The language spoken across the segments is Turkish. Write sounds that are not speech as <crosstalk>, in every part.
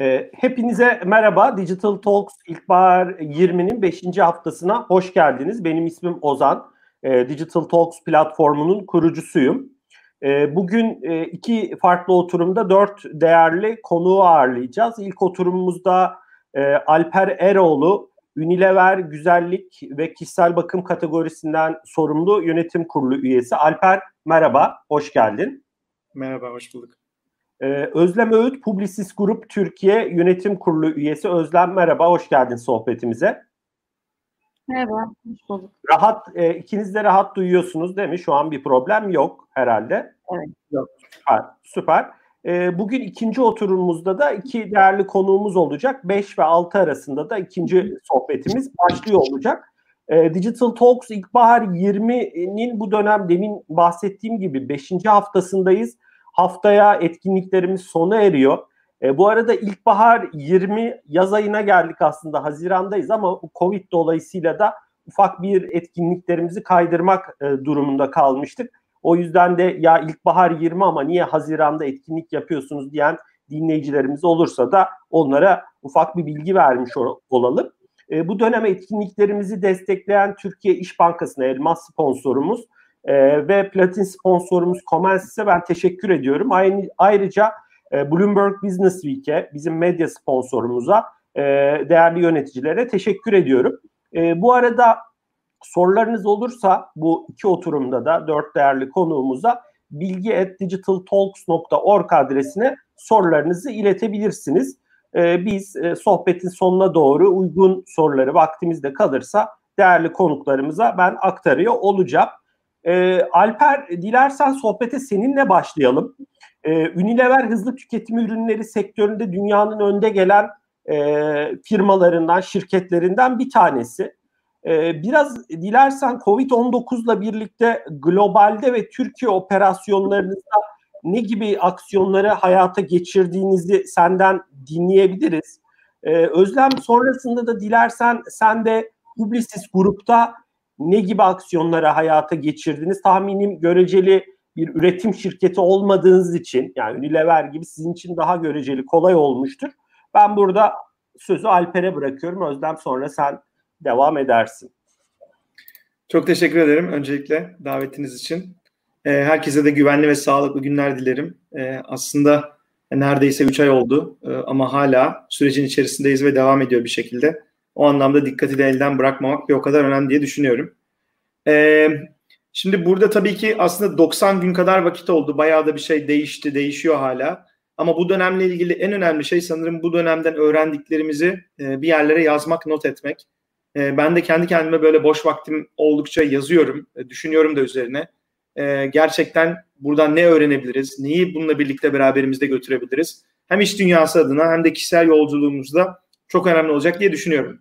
E, hepinize merhaba. Digital Talks İlkbahar 20'nin 5. haftasına hoş geldiniz. Benim ismim Ozan. E, Digital Talks platformunun kurucusuyum. E, bugün e, iki farklı oturumda dört değerli konuğu ağırlayacağız. İlk oturumumuzda e, Alper Eroğlu, Unilever Güzellik ve Kişisel Bakım kategorisinden sorumlu yönetim kurulu üyesi. Alper merhaba, hoş geldin. Merhaba, hoş bulduk. Ee, Özlem Öğüt, Publicis Group Türkiye Yönetim Kurulu üyesi. Özlem merhaba, hoş geldin sohbetimize. Merhaba, hoş bulduk. Rahat, e, ikiniz de rahat duyuyorsunuz değil mi? Şu an bir problem yok herhalde. Evet. Yok. Süper, süper. E, bugün ikinci oturumumuzda da iki değerli konuğumuz olacak. 5 ve 6 arasında da ikinci sohbetimiz başlıyor olacak. E, Digital Talks İlkbahar 20'nin bu dönem demin bahsettiğim gibi 5. haftasındayız Haftaya etkinliklerimiz sona eriyor. E, bu arada ilkbahar 20 yaz ayına geldik aslında Haziran'dayız ama bu Covid dolayısıyla da ufak bir etkinliklerimizi kaydırmak e, durumunda kalmıştık. O yüzden de ya ilkbahar 20 ama niye Haziran'da etkinlik yapıyorsunuz diyen dinleyicilerimiz olursa da onlara ufak bir bilgi vermiş olalım. E, bu dönem etkinliklerimizi destekleyen Türkiye İş Bankası'na elmas sponsorumuz e, ve platin sponsorumuz Comensis'e ben teşekkür ediyorum. Aynı, ayrıca e, Bloomberg Business Week'e, bizim medya sponsorumuza, e, değerli yöneticilere teşekkür ediyorum. E, bu arada sorularınız olursa bu iki oturumda da dört değerli konuğumuza bilgi.digitaltalks.org adresine sorularınızı iletebilirsiniz. Ee, biz e, sohbetin sonuna doğru uygun soruları vaktimizde kalırsa değerli konuklarımıza ben aktarıyor olacağım. E, Alper dilersen sohbete seninle başlayalım. E, Unilever hızlı tüketim ürünleri sektöründe dünyanın önde gelen e, firmalarından, şirketlerinden bir tanesi. E, biraz dilersen Covid-19 ile birlikte globalde ve Türkiye operasyonlarınızda ne gibi aksiyonları hayata geçirdiğinizi senden dinleyebiliriz. Ee, Özlem sonrasında da dilersen sen de Publicis grupta ne gibi aksiyonlara hayata geçirdiniz? Tahminim göreceli bir üretim şirketi olmadığınız için yani Unilever gibi sizin için daha göreceli kolay olmuştur. Ben burada sözü Alper'e bırakıyorum. Özlem sonra sen devam edersin. Çok teşekkür ederim öncelikle davetiniz için. Ee, herkese de güvenli ve sağlıklı günler dilerim. Ee, aslında neredeyse 3 ay oldu ee, ama hala sürecin içerisindeyiz ve devam ediyor bir şekilde. O anlamda dikkati de elden bırakmamak bir o kadar önemli diye düşünüyorum. Ee, şimdi burada tabii ki aslında 90 gün kadar vakit oldu. Bayağı da bir şey değişti, değişiyor hala. Ama bu dönemle ilgili en önemli şey sanırım bu dönemden öğrendiklerimizi e, bir yerlere yazmak, not etmek. E, ben de kendi kendime böyle boş vaktim oldukça yazıyorum, e, düşünüyorum da üzerine. Gerçekten buradan ne öğrenebiliriz, neyi bununla birlikte beraberimizde götürebiliriz? Hem iş dünyası adına hem de kişisel yolculuğumuzda çok önemli olacak diye düşünüyorum.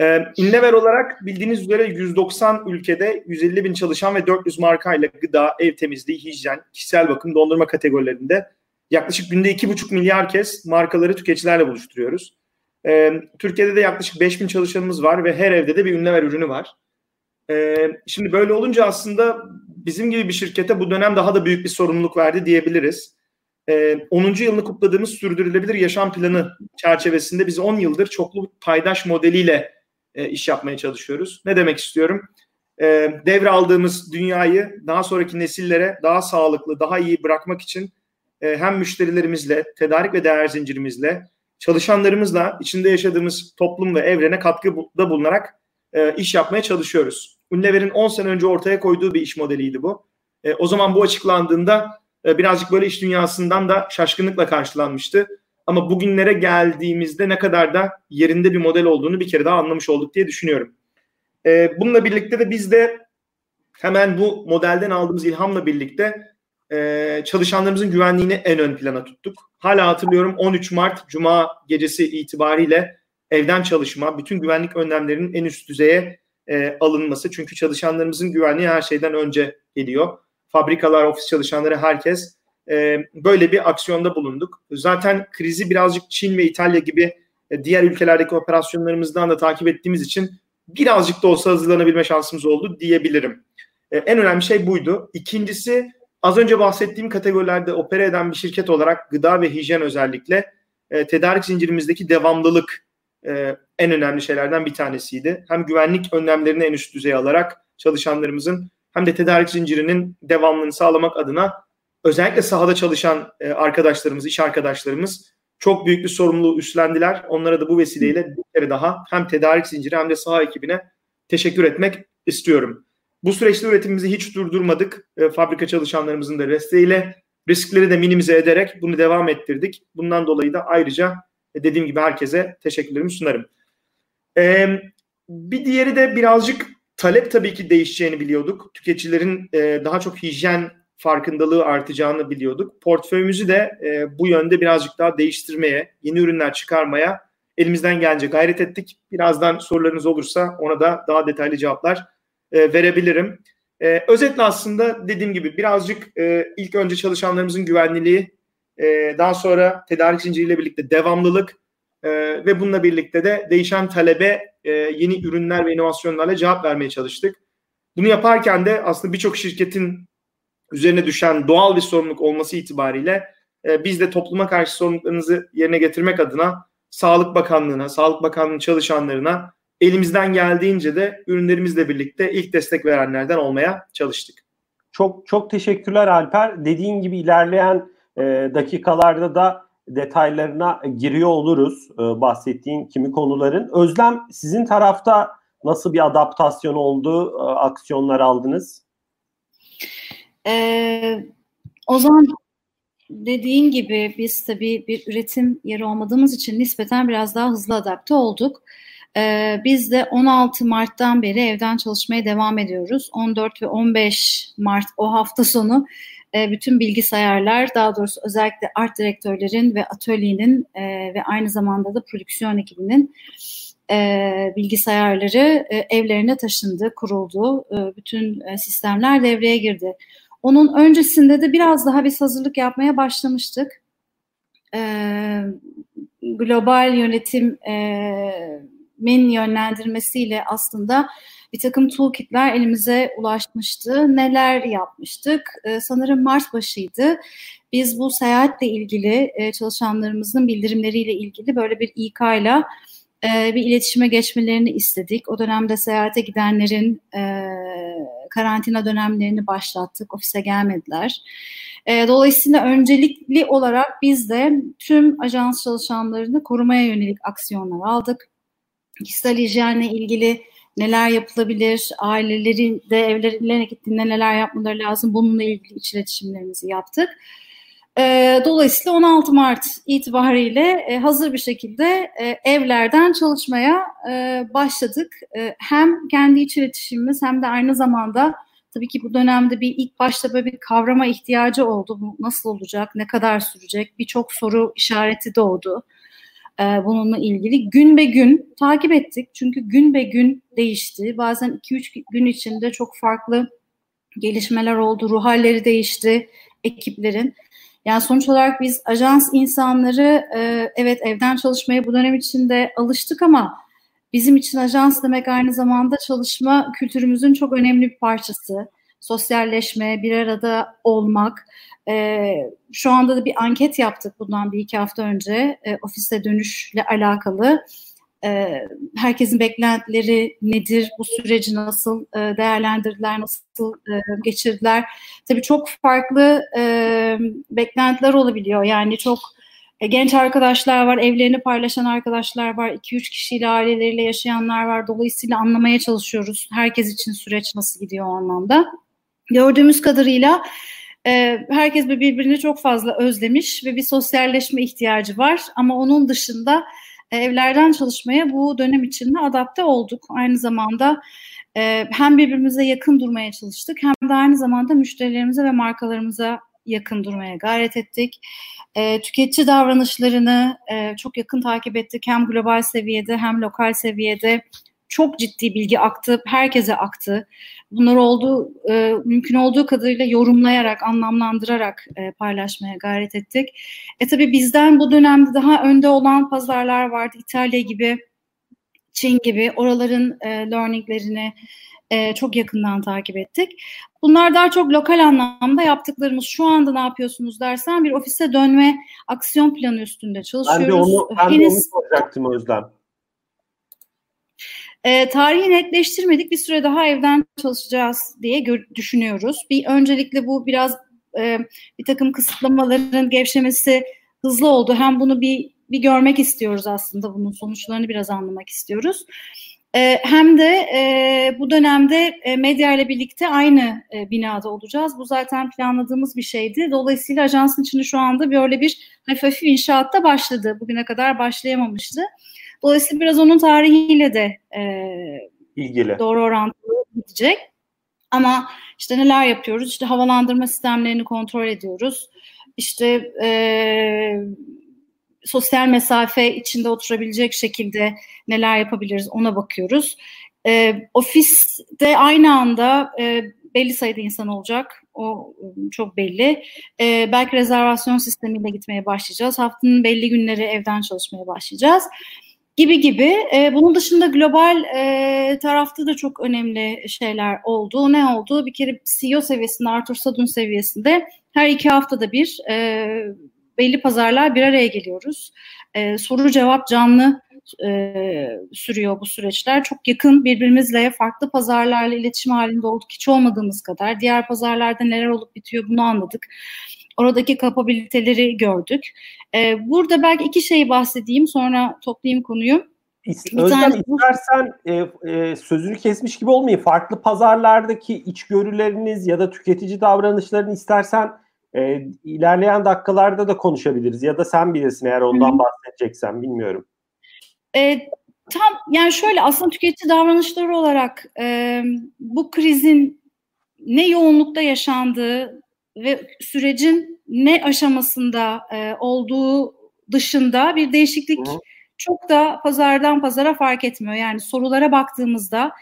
Ee, Inlever olarak bildiğiniz üzere 190 ülkede 150 bin çalışan ve 400 markayla gıda, ev temizliği, hijyen, kişisel bakım, dondurma kategorilerinde yaklaşık günde 2,5 milyar kez markaları tüketicilerle buluşturuyoruz. Ee, Türkiye'de de yaklaşık 5 bin çalışanımız var ve her evde de bir Inlever ürünü var. Ee, şimdi böyle olunca aslında bizim gibi bir şirkete bu dönem daha da büyük bir sorumluluk verdi diyebiliriz e, ee, 10. yılını kutladığımız sürdürülebilir yaşam planı çerçevesinde biz 10 yıldır çoklu paydaş modeliyle e, iş yapmaya çalışıyoruz. Ne demek istiyorum? E, devraldığımız dünyayı daha sonraki nesillere daha sağlıklı, daha iyi bırakmak için e, hem müşterilerimizle, tedarik ve değer zincirimizle, çalışanlarımızla içinde yaşadığımız toplum ve evrene katkıda bulunarak e, iş yapmaya çalışıyoruz. Unilever'in 10 sene önce ortaya koyduğu bir iş modeliydi bu. E, o zaman bu açıklandığında birazcık böyle iş dünyasından da şaşkınlıkla karşılanmıştı. Ama bugünlere geldiğimizde ne kadar da yerinde bir model olduğunu bir kere daha anlamış olduk diye düşünüyorum. E, bununla birlikte de biz de hemen bu modelden aldığımız ilhamla birlikte e, çalışanlarımızın güvenliğini en ön plana tuttuk. Hala hatırlıyorum 13 Mart Cuma gecesi itibariyle evden çalışma, bütün güvenlik önlemlerinin en üst düzeye e, alınması. Çünkü çalışanlarımızın güvenliği her şeyden önce geliyor fabrikalar, ofis çalışanları herkes e, böyle bir aksiyonda bulunduk. Zaten krizi birazcık Çin ve İtalya gibi e, diğer ülkelerdeki operasyonlarımızdan da takip ettiğimiz için birazcık da olsa hazırlanabilme şansımız oldu diyebilirim. E, en önemli şey buydu. İkincisi az önce bahsettiğim kategorilerde opera eden bir şirket olarak gıda ve hijyen özellikle e, tedarik zincirimizdeki devamlılık e, en önemli şeylerden bir tanesiydi. Hem güvenlik önlemlerini en üst düzeye alarak çalışanlarımızın hem de tedarik zincirinin devamlılığını sağlamak adına özellikle sahada çalışan e, arkadaşlarımız, iş arkadaşlarımız çok büyük bir sorumluluğu üstlendiler. Onlara da bu vesileyle bir kere daha hem tedarik zinciri hem de saha ekibine teşekkür etmek istiyorum. Bu süreçte üretimimizi hiç durdurmadık. E, fabrika çalışanlarımızın da desteğiyle riskleri de minimize ederek bunu devam ettirdik. Bundan dolayı da ayrıca e, dediğim gibi herkese teşekkürlerimi sunarım. E, bir diğeri de birazcık talep tabii ki değişeceğini biliyorduk. Tüketicilerin e, daha çok hijyen farkındalığı artacağını biliyorduk. Portföyümüzü de e, bu yönde birazcık daha değiştirmeye, yeni ürünler çıkarmaya elimizden gelince gayret ettik. Birazdan sorularınız olursa ona da daha detaylı cevaplar e, verebilirim. E, özetle aslında dediğim gibi birazcık e, ilk önce çalışanlarımızın güvenliliği, e, daha sonra tedarik zinciriyle birlikte devamlılık e, ve bununla birlikte de değişen talebe e, yeni ürünler ve inovasyonlarla cevap vermeye çalıştık. Bunu yaparken de aslında birçok şirketin üzerine düşen doğal bir sorumluluk olması itibariyle e, biz de topluma karşı sorumluluklarınızı yerine getirmek adına Sağlık Bakanlığı'na, Sağlık Bakanlığı çalışanlarına elimizden geldiğince de ürünlerimizle birlikte ilk destek verenlerden olmaya çalıştık. Çok çok teşekkürler Alper. Dediğin gibi ilerleyen e, dakikalarda da detaylarına giriyor oluruz e, bahsettiğin kimi konuların. Özlem sizin tarafta nasıl bir adaptasyon oldu, e, aksiyonlar aldınız? Ee, o zaman dediğin gibi biz tabii bir üretim yeri olmadığımız için nispeten biraz daha hızlı adapte olduk. Ee, biz de 16 Mart'tan beri evden çalışmaya devam ediyoruz. 14 ve 15 Mart o hafta sonu e, bütün bilgisayarlar, daha doğrusu özellikle art direktörlerin ve atölyenin e, ve aynı zamanda da prodüksiyon ekibinin e, bilgisayarları e, evlerine taşındı, kuruldu. E, bütün e, sistemler devreye girdi. Onun öncesinde de biraz daha biz hazırlık yapmaya başlamıştık. Ee, global yönetimin yönlendirmesiyle aslında bir takım toolkitler elimize ulaşmıştı. Neler yapmıştık? Ee, sanırım Mart başıydı. Biz bu seyahatle ilgili e, çalışanlarımızın bildirimleriyle ilgili böyle bir İK ile e, bir iletişime geçmelerini istedik. O dönemde seyahate gidenlerin e, karantina dönemlerini başlattık. Ofise gelmediler. E, dolayısıyla öncelikli olarak biz de tüm ajans çalışanlarını korumaya yönelik aksiyonlar aldık. Kişisel hijyenle ilgili neler yapılabilir, ailelerin de evlerine gittiğinde neler yapmaları lazım bununla ilgili iç iletişimlerimizi yaptık. E, dolayısıyla 16 Mart itibariyle e, hazır bir şekilde e, evlerden çalışmaya e, başladık. E, hem kendi iç iletişimimiz hem de aynı zamanda tabii ki bu dönemde bir ilk başta böyle bir kavrama ihtiyacı oldu. Bu nasıl olacak, ne kadar sürecek birçok soru işareti doğdu. E, bununla ilgili gün be gün takip ettik. Çünkü gün be gün değişti. Bazen 2-3 gün içinde çok farklı gelişmeler oldu. Ruh halleri değişti ekiplerin. Yani sonuç olarak biz ajans insanları e, evet evden çalışmaya bu dönem içinde alıştık ama bizim için ajans demek aynı zamanda çalışma kültürümüzün çok önemli bir parçası. Sosyalleşme, bir arada olmak. E, şu anda da bir anket yaptık bundan bir iki hafta önce e, ofiste dönüşle alakalı. E, herkesin beklentileri nedir? Bu süreci nasıl e, değerlendirdiler, nasıl e, geçirdiler? Tabii çok farklı e, beklentiler olabiliyor. Yani çok genç arkadaşlar var, evlerini paylaşan arkadaşlar var, 2-3 kişiyle aileleriyle yaşayanlar var. Dolayısıyla anlamaya çalışıyoruz. Herkes için süreç nasıl gidiyor o anlamda. Gördüğümüz kadarıyla herkes birbirini çok fazla özlemiş ve bir sosyalleşme ihtiyacı var. Ama onun dışında e, evlerden çalışmaya bu dönem içinde adapte olduk. Aynı zamanda e, hem birbirimize yakın durmaya çalıştık hem de aynı zamanda müşterilerimize ve markalarımıza yakın durmaya gayret ettik. E, tüketici davranışlarını e, çok yakın takip ettik. Hem global seviyede hem lokal seviyede çok ciddi bilgi aktı, herkese aktı. Bunları olduğu e, mümkün olduğu kadarıyla yorumlayarak, anlamlandırarak e, paylaşmaya gayret ettik. E tabii bizden bu dönemde daha önde olan pazarlar vardı. İtalya gibi, Çin gibi oraların e, learninglerini e, çok yakından takip ettik. Bunlar daha çok lokal anlamda yaptıklarımız. Şu anda ne yapıyorsunuz dersen bir ofise dönme aksiyon planı üstünde çalışıyoruz. Ben de onu, ben Henüz, de onu soracaktım Özlem. E, tarihi netleştirmedik. Bir süre daha evden çalışacağız diye düşünüyoruz. Bir öncelikle bu biraz e, bir takım kısıtlamaların gevşemesi hızlı oldu. Hem bunu bir bir görmek istiyoruz aslında bunun sonuçlarını biraz anlamak istiyoruz. E, hem de e, bu dönemde e, medya ile birlikte aynı e, binada olacağız. Bu zaten planladığımız bir şeydi. Dolayısıyla ajansın içinde şu anda böyle bir hafif hafif inşaatta başladı. Bugüne kadar başlayamamıştı. Dolayısıyla biraz onun tarihiyle de e, ilgili doğru orantılı gidecek. Ama işte neler yapıyoruz? İşte havalandırma sistemlerini kontrol ediyoruz. İşte e, sosyal mesafe içinde oturabilecek şekilde neler yapabiliriz ona bakıyoruz. E, ofiste aynı anda e, belli sayıda insan olacak. O çok belli. E, belki rezervasyon sistemiyle gitmeye başlayacağız. Haftanın belli günleri evden çalışmaya başlayacağız gibi gibi. E, bunun dışında global e, tarafta da çok önemli şeyler oldu. Ne oldu? Bir kere CEO seviyesinde, Arthur Sadun seviyesinde her iki haftada bir e, belli pazarlar bir araya geliyoruz. E, soru cevap canlı e, sürüyor bu süreçler. Çok yakın birbirimizle farklı pazarlarla iletişim halinde olduk. Hiç olmadığımız kadar. Diğer pazarlarda neler olup bitiyor bunu anladık. Oradaki kapabiliteleri gördük. E, burada belki iki şeyi bahsedeyim sonra toplayayım konuyu. Özlem tane... istersen e, e, sözünü kesmiş gibi olmayayım. Farklı pazarlardaki içgörüleriniz ya da tüketici davranışlarını istersen e, ilerleyen dakikalarda da konuşabiliriz. Ya da sen bilirsin eğer ondan Hı-hı. bahsedeceksen bilmiyorum. E, tam yani şöyle aslında tüketici davranışları olarak e, bu krizin ne yoğunlukta yaşandığı ve sürecin ne aşamasında e, olduğu dışında bir değişiklik Hı. çok da pazardan pazara fark etmiyor. Yani sorulara baktığımızda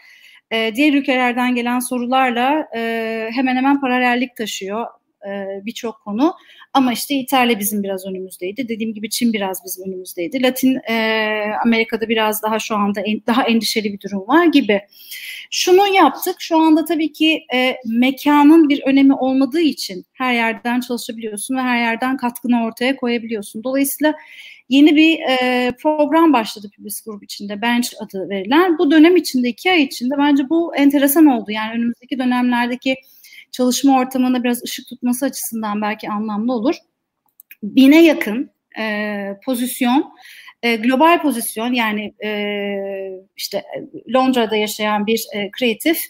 e, diğer ülkelerden gelen sorularla e, hemen hemen paralellik taşıyor e, birçok konu. Ama işte İtalya bizim biraz önümüzdeydi. Dediğim gibi Çin biraz bizim önümüzdeydi. Latin e, Amerika'da biraz daha şu anda en, daha endişeli bir durum var gibi. Şunu yaptık. Şu anda tabii ki e, mekanın bir önemi olmadığı için her yerden çalışabiliyorsun ve her yerden katkını ortaya koyabiliyorsun. Dolayısıyla yeni bir e, program başladı Publis Grup içinde. Bench adı verilen. Bu dönem içinde, iki ay içinde bence bu enteresan oldu. Yani önümüzdeki dönemlerdeki çalışma ortamına biraz ışık tutması açısından belki anlamlı olur. Bine yakın e, pozisyon, e, global pozisyon yani e, işte Londra'da yaşayan bir e, kreatif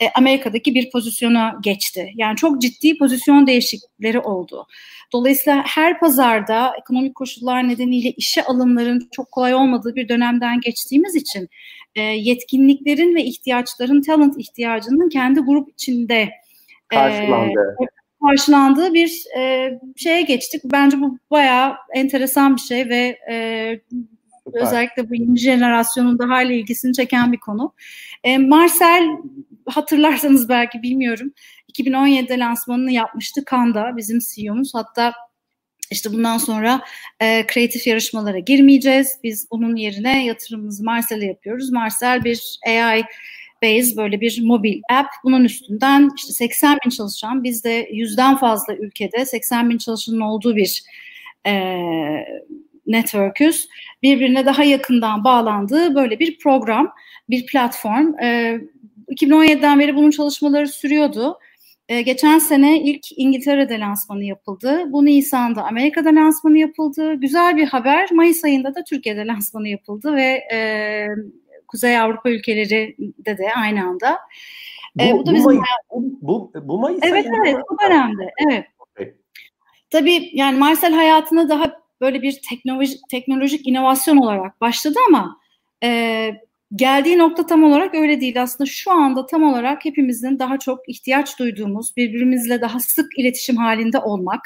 e, Amerika'daki bir pozisyona geçti. Yani çok ciddi pozisyon değişiklikleri oldu. Dolayısıyla her pazarda ekonomik koşullar nedeniyle işe alımların çok kolay olmadığı bir dönemden geçtiğimiz için e, yetkinliklerin ve ihtiyaçların, talent ihtiyacının kendi grup içinde karşılandı. E, karşılandığı bir e, şeye geçtik. Bence bu bayağı enteresan bir şey ve e, özellikle bu yeni jenerasyonun da hala ilgisini çeken bir konu. E, Marcel hatırlarsanız belki bilmiyorum 2017'de lansmanını yapmıştı Kanda bizim CEO'muz. Hatta işte bundan sonra e, kreatif yarışmalara girmeyeceğiz. Biz bunun yerine yatırımımızı Marcel'e yapıyoruz. Marcel bir AI Base böyle bir mobil app. Bunun üstünden işte 80 bin çalışan bizde yüzden fazla ülkede 80 bin çalışanın olduğu bir e, network'üz. Birbirine daha yakından bağlandığı böyle bir program, bir platform. E, 2017'den beri bunun çalışmaları sürüyordu. E, geçen sene ilk İngiltere'de lansmanı yapıldı. Bu Nisan'da Amerika'da lansmanı yapıldı. Güzel bir haber. Mayıs ayında da Türkiye'de lansmanı yapıldı ve e, Kuzey Avrupa ülkeleri de de aynı anda. Bu, e, bu da bizim Mayıs, bu, bu Mayıs Evet evet bu dönemde. Evet. Okay. Tabii yani Marcel hayatına daha böyle bir teknolojik teknolojik inovasyon olarak başladı ama e, geldiği nokta tam olarak öyle değil. Aslında şu anda tam olarak hepimizin daha çok ihtiyaç duyduğumuz, birbirimizle daha sık iletişim halinde olmak,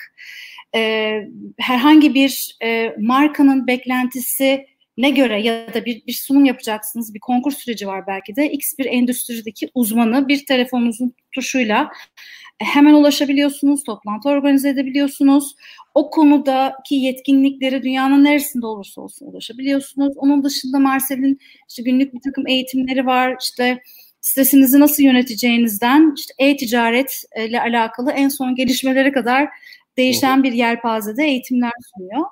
e, herhangi bir e, markanın beklentisi ne göre ya da bir, bir sunum yapacaksınız, bir konkur süreci var belki de. X bir endüstrideki uzmanı bir telefonunuzun tuşuyla e, hemen ulaşabiliyorsunuz, toplantı organize edebiliyorsunuz. O konudaki yetkinlikleri dünyanın neresinde olursa olsun ulaşabiliyorsunuz. Onun dışında Marcel'in işte günlük bir takım eğitimleri var. İşte stresinizi nasıl yöneteceğinizden işte e-ticaret ile alakalı en son gelişmelere kadar değişen bir yelpazede eğitimler sunuyor.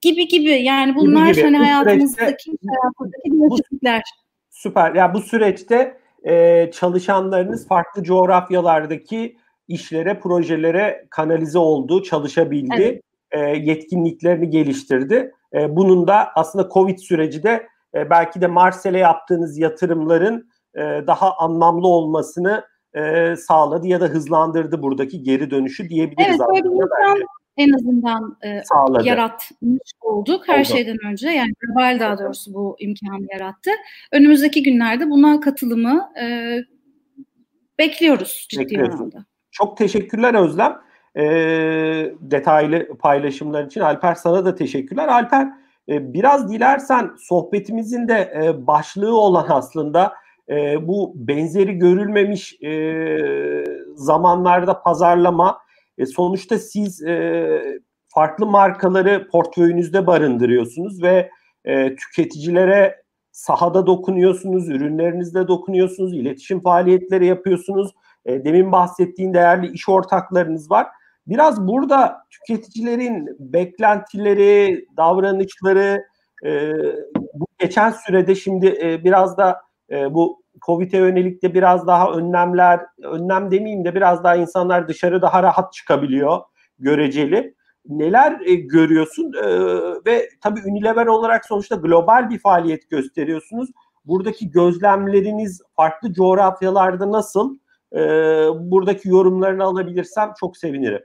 Gibi gibi yani bunlar gibi gibi. hani bu hayatımızdaki, süreçte, hayatımızdaki değişiklikler. Süper. Ya bu süreçte e, çalışanlarınız farklı coğrafyalardaki işlere, projelere kanalize oldu, çalışabildi, evet. e, yetkinliklerini geliştirdi. E, bunun da aslında Covid süreci de e, belki de Marsel'e yaptığınız yatırımların e, daha anlamlı olmasını e, sağladı ya da hızlandırdı buradaki geri dönüşü diyebiliriz. Evet, böyle bir imkan en azından e, yaratmış olduk her Oldu. şeyden önce. Yani global daha doğrusu bu imkanı yarattı. Önümüzdeki günlerde buna katılımı e, bekliyoruz ciddi anlamda. Çok teşekkürler Özlem. E, detaylı paylaşımlar için. Alper sana da teşekkürler. Alper e, biraz dilersen sohbetimizin de e, başlığı olan aslında e, bu benzeri görülmemiş e, zamanlarda pazarlama. E, sonuçta siz e, farklı markaları portföyünüzde barındırıyorsunuz ve e, tüketicilere sahada dokunuyorsunuz, ürünlerinizde dokunuyorsunuz, iletişim faaliyetleri yapıyorsunuz. E, demin bahsettiğin değerli iş ortaklarınız var. Biraz burada tüketicilerin beklentileri, davranışları e, bu geçen sürede şimdi e, biraz da e, bu Covid'e yönelik de biraz daha önlemler, önlem demeyeyim de biraz daha insanlar dışarı daha rahat çıkabiliyor göreceli. Neler e, görüyorsun e, ve tabii Unilever olarak sonuçta global bir faaliyet gösteriyorsunuz. Buradaki gözlemleriniz farklı coğrafyalarda nasıl? E, buradaki yorumlarını alabilirsem çok sevinirim.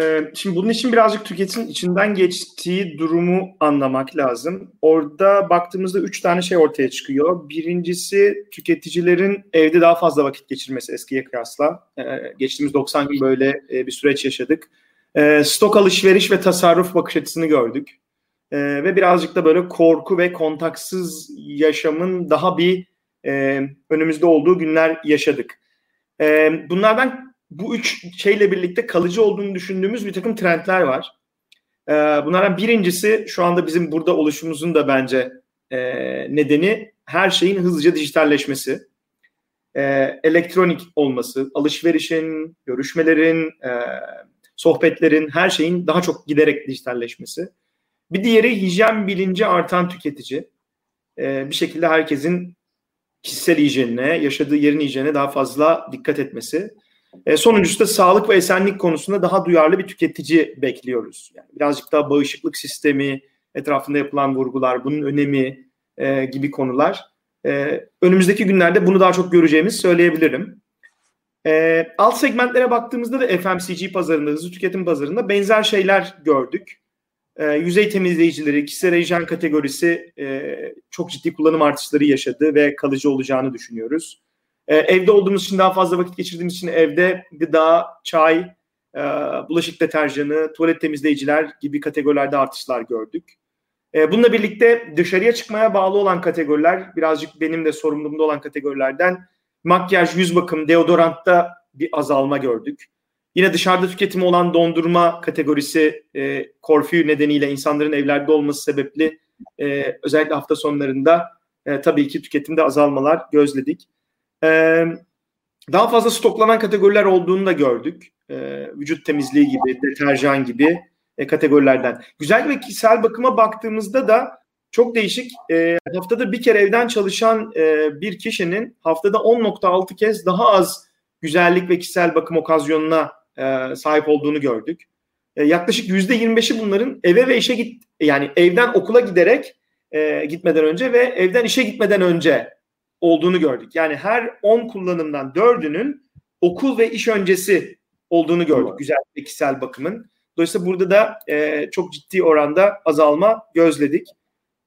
Ee, şimdi bunun için birazcık tüketim içinden geçtiği durumu anlamak lazım. Orada baktığımızda üç tane şey ortaya çıkıyor. Birincisi tüketicilerin evde daha fazla vakit geçirmesi eskiye kıyasla. Ee, geçtiğimiz 90 gün böyle e, bir süreç yaşadık. Ee, stok alışveriş ve tasarruf bakış açısını gördük. Ve birazcık da böyle korku ve kontaksız yaşamın daha bir e, önümüzde olduğu günler yaşadık. Bunlardan bu üç şeyle birlikte kalıcı olduğunu düşündüğümüz bir takım trendler var. Ee, bunlardan birincisi şu anda bizim burada oluşumuzun da bence e, nedeni her şeyin hızlıca dijitalleşmesi. E, elektronik olması, alışverişin, görüşmelerin, e, sohbetlerin, her şeyin daha çok giderek dijitalleşmesi. Bir diğeri hijyen bilinci artan tüketici. E, bir şekilde herkesin kişisel hijyenine, yaşadığı yerin hijyenine daha fazla dikkat etmesi. E, sonuncusu da sağlık ve esenlik konusunda daha duyarlı bir tüketici bekliyoruz. Yani birazcık daha bağışıklık sistemi, etrafında yapılan vurgular, bunun önemi e, gibi konular. E, önümüzdeki günlerde bunu daha çok göreceğimizi söyleyebilirim. E, alt segmentlere baktığımızda da FMCG pazarında, hızlı tüketim pazarında benzer şeyler gördük. E, yüzey temizleyicileri, kişisel hijyen kategorisi e, çok ciddi kullanım artışları yaşadı ve kalıcı olacağını düşünüyoruz. E, evde olduğumuz için daha fazla vakit geçirdiğimiz için evde gıda, çay, e, bulaşık deterjanı, tuvalet temizleyiciler gibi kategorilerde artışlar gördük. E, bununla birlikte dışarıya çıkmaya bağlı olan kategoriler, birazcık benim de sorumluluğumda olan kategorilerden makyaj, yüz bakım, deodorantta bir azalma gördük. Yine dışarıda tüketimi olan dondurma kategorisi e, korfü nedeniyle insanların evlerde olması sebepli e, özellikle hafta sonlarında e, tabii ki tüketimde azalmalar gözledik. Daha fazla stoklanan kategoriler olduğunu da gördük. Vücut temizliği gibi, deterjan gibi e, kategorilerden. Güzel ve kişisel bakıma baktığımızda da çok değişik. Haftada bir kere evden çalışan bir kişinin haftada 10.6 kez daha az güzellik ve kişisel bakım okazyonuna sahip olduğunu gördük. Yaklaşık %25'i bunların eve ve işe git yani evden okula giderek e, gitmeden önce ve evden işe gitmeden önce olduğunu gördük. Yani her 10 kullanımdan 4'ünün okul ve iş öncesi olduğunu gördük evet. güzel kişisel bakımın. Dolayısıyla burada da e, çok ciddi oranda azalma gözledik.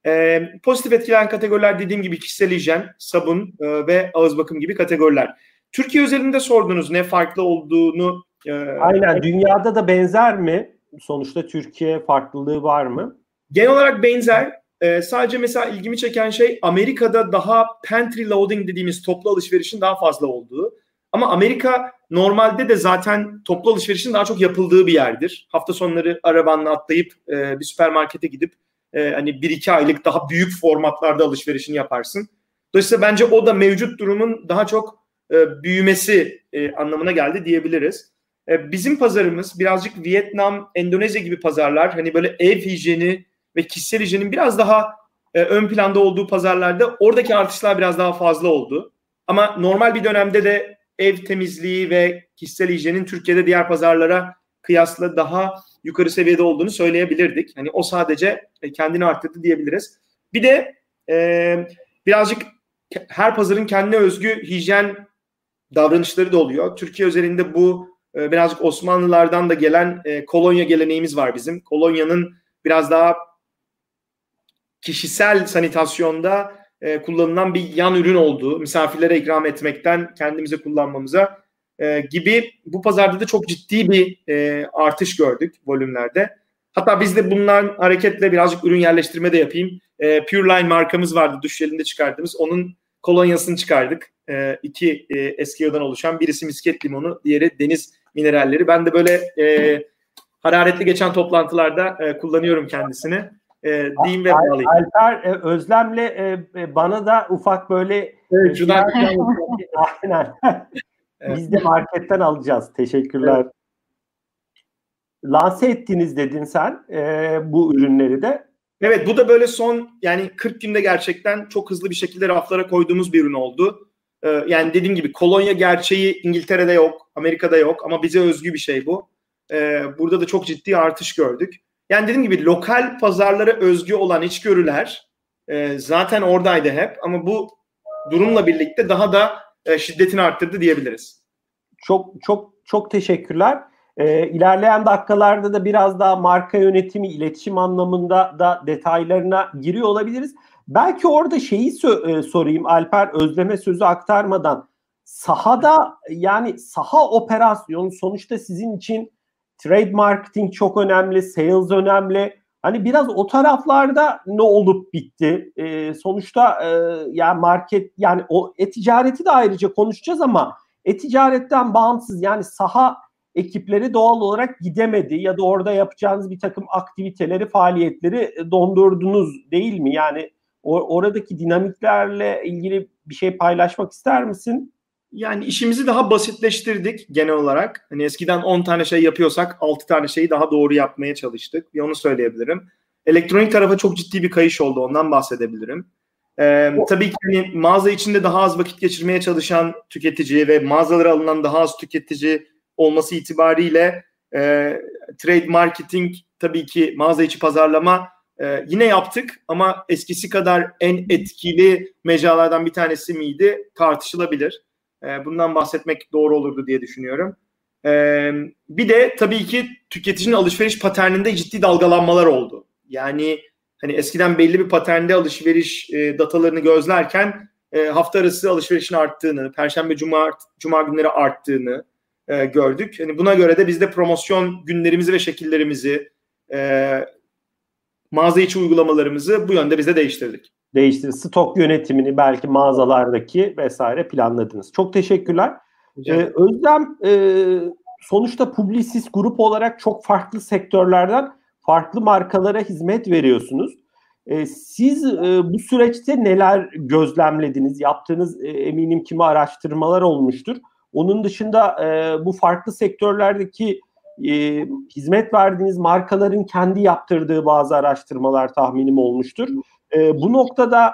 E, pozitif etkileyen kategoriler dediğim gibi kişisel hijyen, sabun e, ve ağız bakım gibi kategoriler. Türkiye özelinde sordunuz ne farklı olduğunu. E, Aynen dünyada da benzer mi? Sonuçta Türkiye farklılığı var mı? Genel olarak benzer. E, sadece mesela ilgimi çeken şey Amerika'da daha pantry loading dediğimiz toplu alışverişin daha fazla olduğu. Ama Amerika normalde de zaten toplu alışverişin daha çok yapıldığı bir yerdir. Hafta sonları arabanla atlayıp e, bir süpermarkete gidip e, hani bir iki aylık daha büyük formatlarda alışverişini yaparsın. Dolayısıyla bence o da mevcut durumun daha çok e, büyümesi e, anlamına geldi diyebiliriz. E, bizim pazarımız birazcık Vietnam, Endonezya gibi pazarlar hani böyle ev hijyeni ve kişisel hijyenin biraz daha e, ön planda olduğu pazarlarda oradaki artışlar biraz daha fazla oldu. Ama normal bir dönemde de ev temizliği ve kişisel hijyenin Türkiye'de diğer pazarlara kıyasla daha yukarı seviyede olduğunu söyleyebilirdik. Hani o sadece e, kendini arttırdı diyebiliriz. Bir de e, birazcık her pazarın kendine özgü hijyen davranışları da oluyor. Türkiye özelinde bu e, birazcık Osmanlılardan da gelen e, kolonya geleneğimiz var bizim. Kolonyanın biraz daha kişisel sanitasyonda e, kullanılan bir yan ürün olduğu, misafirlere ikram etmekten kendimize kullanmamıza e, gibi bu pazarda da çok ciddi bir e, artış gördük volümlerde. Hatta biz de bundan hareketle birazcık ürün yerleştirme de yapayım. E, Pure Line markamız vardı duş jelinde çıkardığımız. Onun kolonyasını çıkardık. E, iki e, eski yıldan oluşan. Birisi misket limonu, diğeri deniz mineralleri. Ben de böyle e, hararetli geçen toplantılarda e, kullanıyorum kendisini. E, diyeyim ve bağlayayım. Alper e, Özlem'le e, e, bana da ufak böyle evet, Cudan Aynen. <laughs> Biz de marketten alacağız. Teşekkürler. Evet. Lanse ettiniz dedin sen e, bu ürünleri de. Evet bu da böyle son yani 40 günde gerçekten çok hızlı bir şekilde raflara koyduğumuz bir ürün oldu. Ee, yani dediğim gibi kolonya gerçeği İngiltere'de yok, Amerika'da yok ama bize özgü bir şey bu. Ee, burada da çok ciddi artış gördük. Yani dediğim gibi lokal pazarlara özgü olan içgörüler e, zaten oradaydı hep ama bu durumla birlikte daha da e, şiddetini arttırdı diyebiliriz. Çok çok çok teşekkürler. E, ilerleyen dakikalarda da biraz daha marka yönetimi, iletişim anlamında da detaylarına giriyor olabiliriz. Belki orada şeyi sö- e, sorayım Alper Özlem'e sözü aktarmadan. Sahada yani saha operasyonu sonuçta sizin için trade marketing çok önemli, sales önemli. Hani biraz o taraflarda ne olup bitti? E, sonuçta e, yani market yani o e-ticareti de ayrıca konuşacağız ama e-ticaretten bağımsız yani saha ekipleri doğal olarak gidemedi ya da orada yapacağınız bir takım aktiviteleri, faaliyetleri dondurdunuz değil mi? Yani o, oradaki dinamiklerle ilgili bir şey paylaşmak ister misin? Yani işimizi daha basitleştirdik genel olarak. Hani eskiden 10 tane şey yapıyorsak 6 tane şeyi daha doğru yapmaya çalıştık. Bir onu söyleyebilirim. Elektronik tarafa çok ciddi bir kayış oldu. Ondan bahsedebilirim. Ee, tabii ki hani mağaza içinde daha az vakit geçirmeye çalışan tüketici ve mağazalara alınan daha az tüketici olması itibariyle e, trade marketing tabii ki mağaza içi pazarlama e, yine yaptık ama eskisi kadar en etkili mecralardan bir tanesi miydi tartışılabilir. E, bundan bahsetmek doğru olurdu diye düşünüyorum. E, bir de tabii ki tüketicinin alışveriş paterninde ciddi dalgalanmalar oldu. Yani hani eskiden belli bir paternde alışveriş e, datalarını gözlerken e, hafta arası alışverişin arttığını, perşembe cuma cuma günleri arttığını e, gördük. Hani buna göre de biz de promosyon günlerimizi ve şekillerimizi mağaza içi uygulamalarımızı bu yönde bize değiştirdik. Değiştir. Stok yönetimini belki mağazalardaki vesaire planladınız. Çok teşekkürler. Ee, Özlem e, sonuçta Publicis grup olarak çok farklı sektörlerden farklı markalara hizmet veriyorsunuz. E, siz e, bu süreçte neler gözlemlediniz? Yaptığınız e, eminim kimi araştırmalar olmuştur. Onun dışında e, bu farklı sektörlerdeki e, hizmet verdiğiniz markaların kendi yaptırdığı bazı araştırmalar tahminim olmuştur. E, bu noktada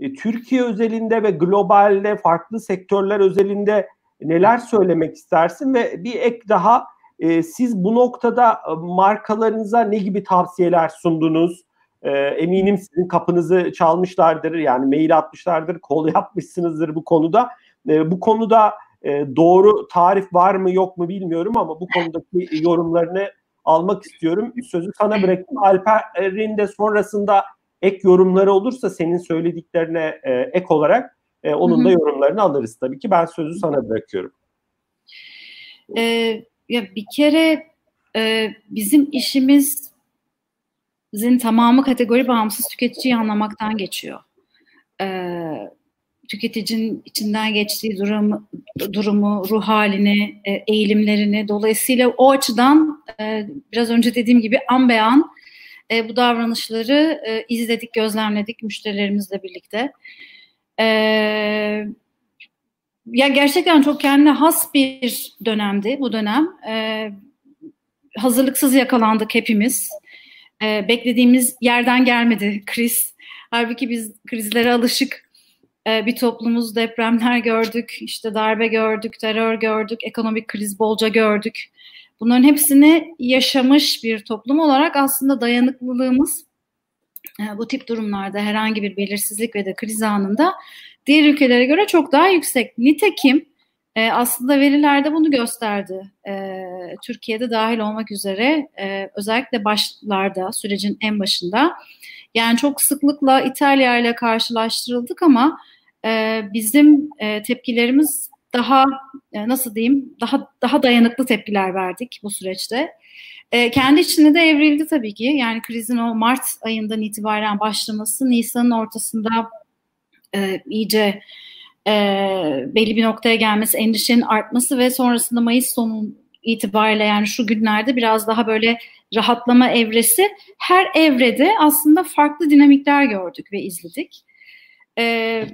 e, Türkiye özelinde ve globalde farklı sektörler özelinde neler söylemek istersin ve bir ek daha e, siz bu noktada e, markalarınıza ne gibi tavsiyeler sundunuz? E, eminim sizin kapınızı çalmışlardır yani mail atmışlardır, kol <laughs> yapmışsınızdır bu konuda. E, bu konuda e, doğru tarif var mı yok mu bilmiyorum ama bu konudaki yorumlarını almak istiyorum. Sözü sana bırakayım. Alper'in de sonrasında ek yorumları olursa senin söylediklerine e, ek olarak e, onun da yorumlarını alırız tabii ki. Ben sözü sana bırakıyorum. Ee, ya bir kere e, bizim işimizin tamamı kategori bağımsız tüketiciyi anlamaktan geçiyor. Ee, tüketicinin içinden geçtiği durumu, durumu ruh halini, e, eğilimlerini dolayısıyla o açıdan e, biraz önce dediğim gibi an be an e, bu davranışları izledik, gözlemledik müşterilerimizle birlikte. E, ya gerçekten çok kendine has bir dönemdi bu dönem. E, hazırlıksız yakalandık hepimiz. E, beklediğimiz yerden gelmedi kriz. Halbuki biz krizlere alışık e, bir toplumuz depremler gördük, işte darbe gördük, terör gördük, ekonomik kriz bolca gördük. Bunların hepsini yaşamış bir toplum olarak aslında dayanıklılığımız e, bu tip durumlarda herhangi bir belirsizlik ve de kriz anında diğer ülkelere göre çok daha yüksek. Nitekim e, aslında verilerde bunu gösterdi. E, Türkiye'de dahil olmak üzere e, özellikle başlarda sürecin en başında yani çok sıklıkla İtalya ile karşılaştırıldık ama bizim tepkilerimiz daha e, nasıl diyeyim daha daha dayanıklı tepkiler verdik bu süreçte. E, kendi içinde de evrildi tabii ki. Yani krizin o Mart ayından itibaren başlaması Nisan'ın ortasında e, iyice e, belli bir noktaya gelmesi, endişenin artması ve sonrasında Mayıs sonu itibariyle yani şu günlerde biraz daha böyle rahatlama evresi her evrede aslında farklı dinamikler gördük ve izledik. E,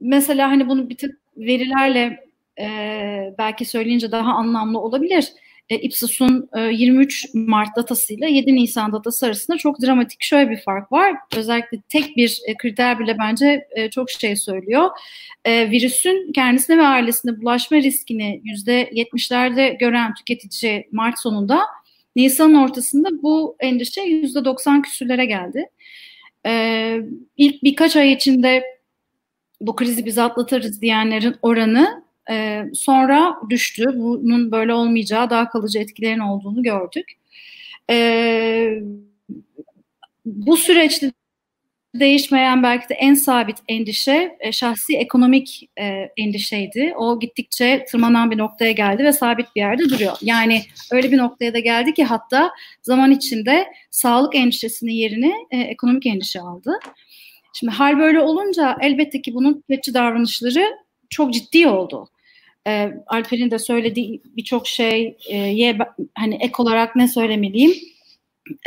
mesela hani bunu bir tık verilerle e, belki söyleyince daha anlamlı olabilir. E, Ipsos'un e, 23 Mart datasıyla 7 Nisan datası arasında çok dramatik şöyle bir fark var. Özellikle tek bir e, kriter bile bence e, çok şey söylüyor. E, virüsün kendisine ve ailesine bulaşma riskini %70'lerde gören tüketici Mart sonunda Nisan'ın ortasında bu endişe %90 küsürlere geldi. E, ilk birkaç ay içinde bu krizi biz atlatırız diyenlerin oranı e, sonra düştü. Bunun böyle olmayacağı, daha kalıcı etkilerin olduğunu gördük. E, bu süreçte değişmeyen belki de en sabit endişe e, şahsi ekonomik e, endişeydi. O gittikçe tırmanan bir noktaya geldi ve sabit bir yerde duruyor. Yani öyle bir noktaya da geldi ki hatta zaman içinde sağlık endişesinin yerini e, ekonomik endişe aldı. Şimdi hal böyle olunca elbette ki bunun tüketici davranışları çok ciddi oldu. E, Alper'in de söylediği birçok şey e, ye, hani ek olarak ne söylemeliyim?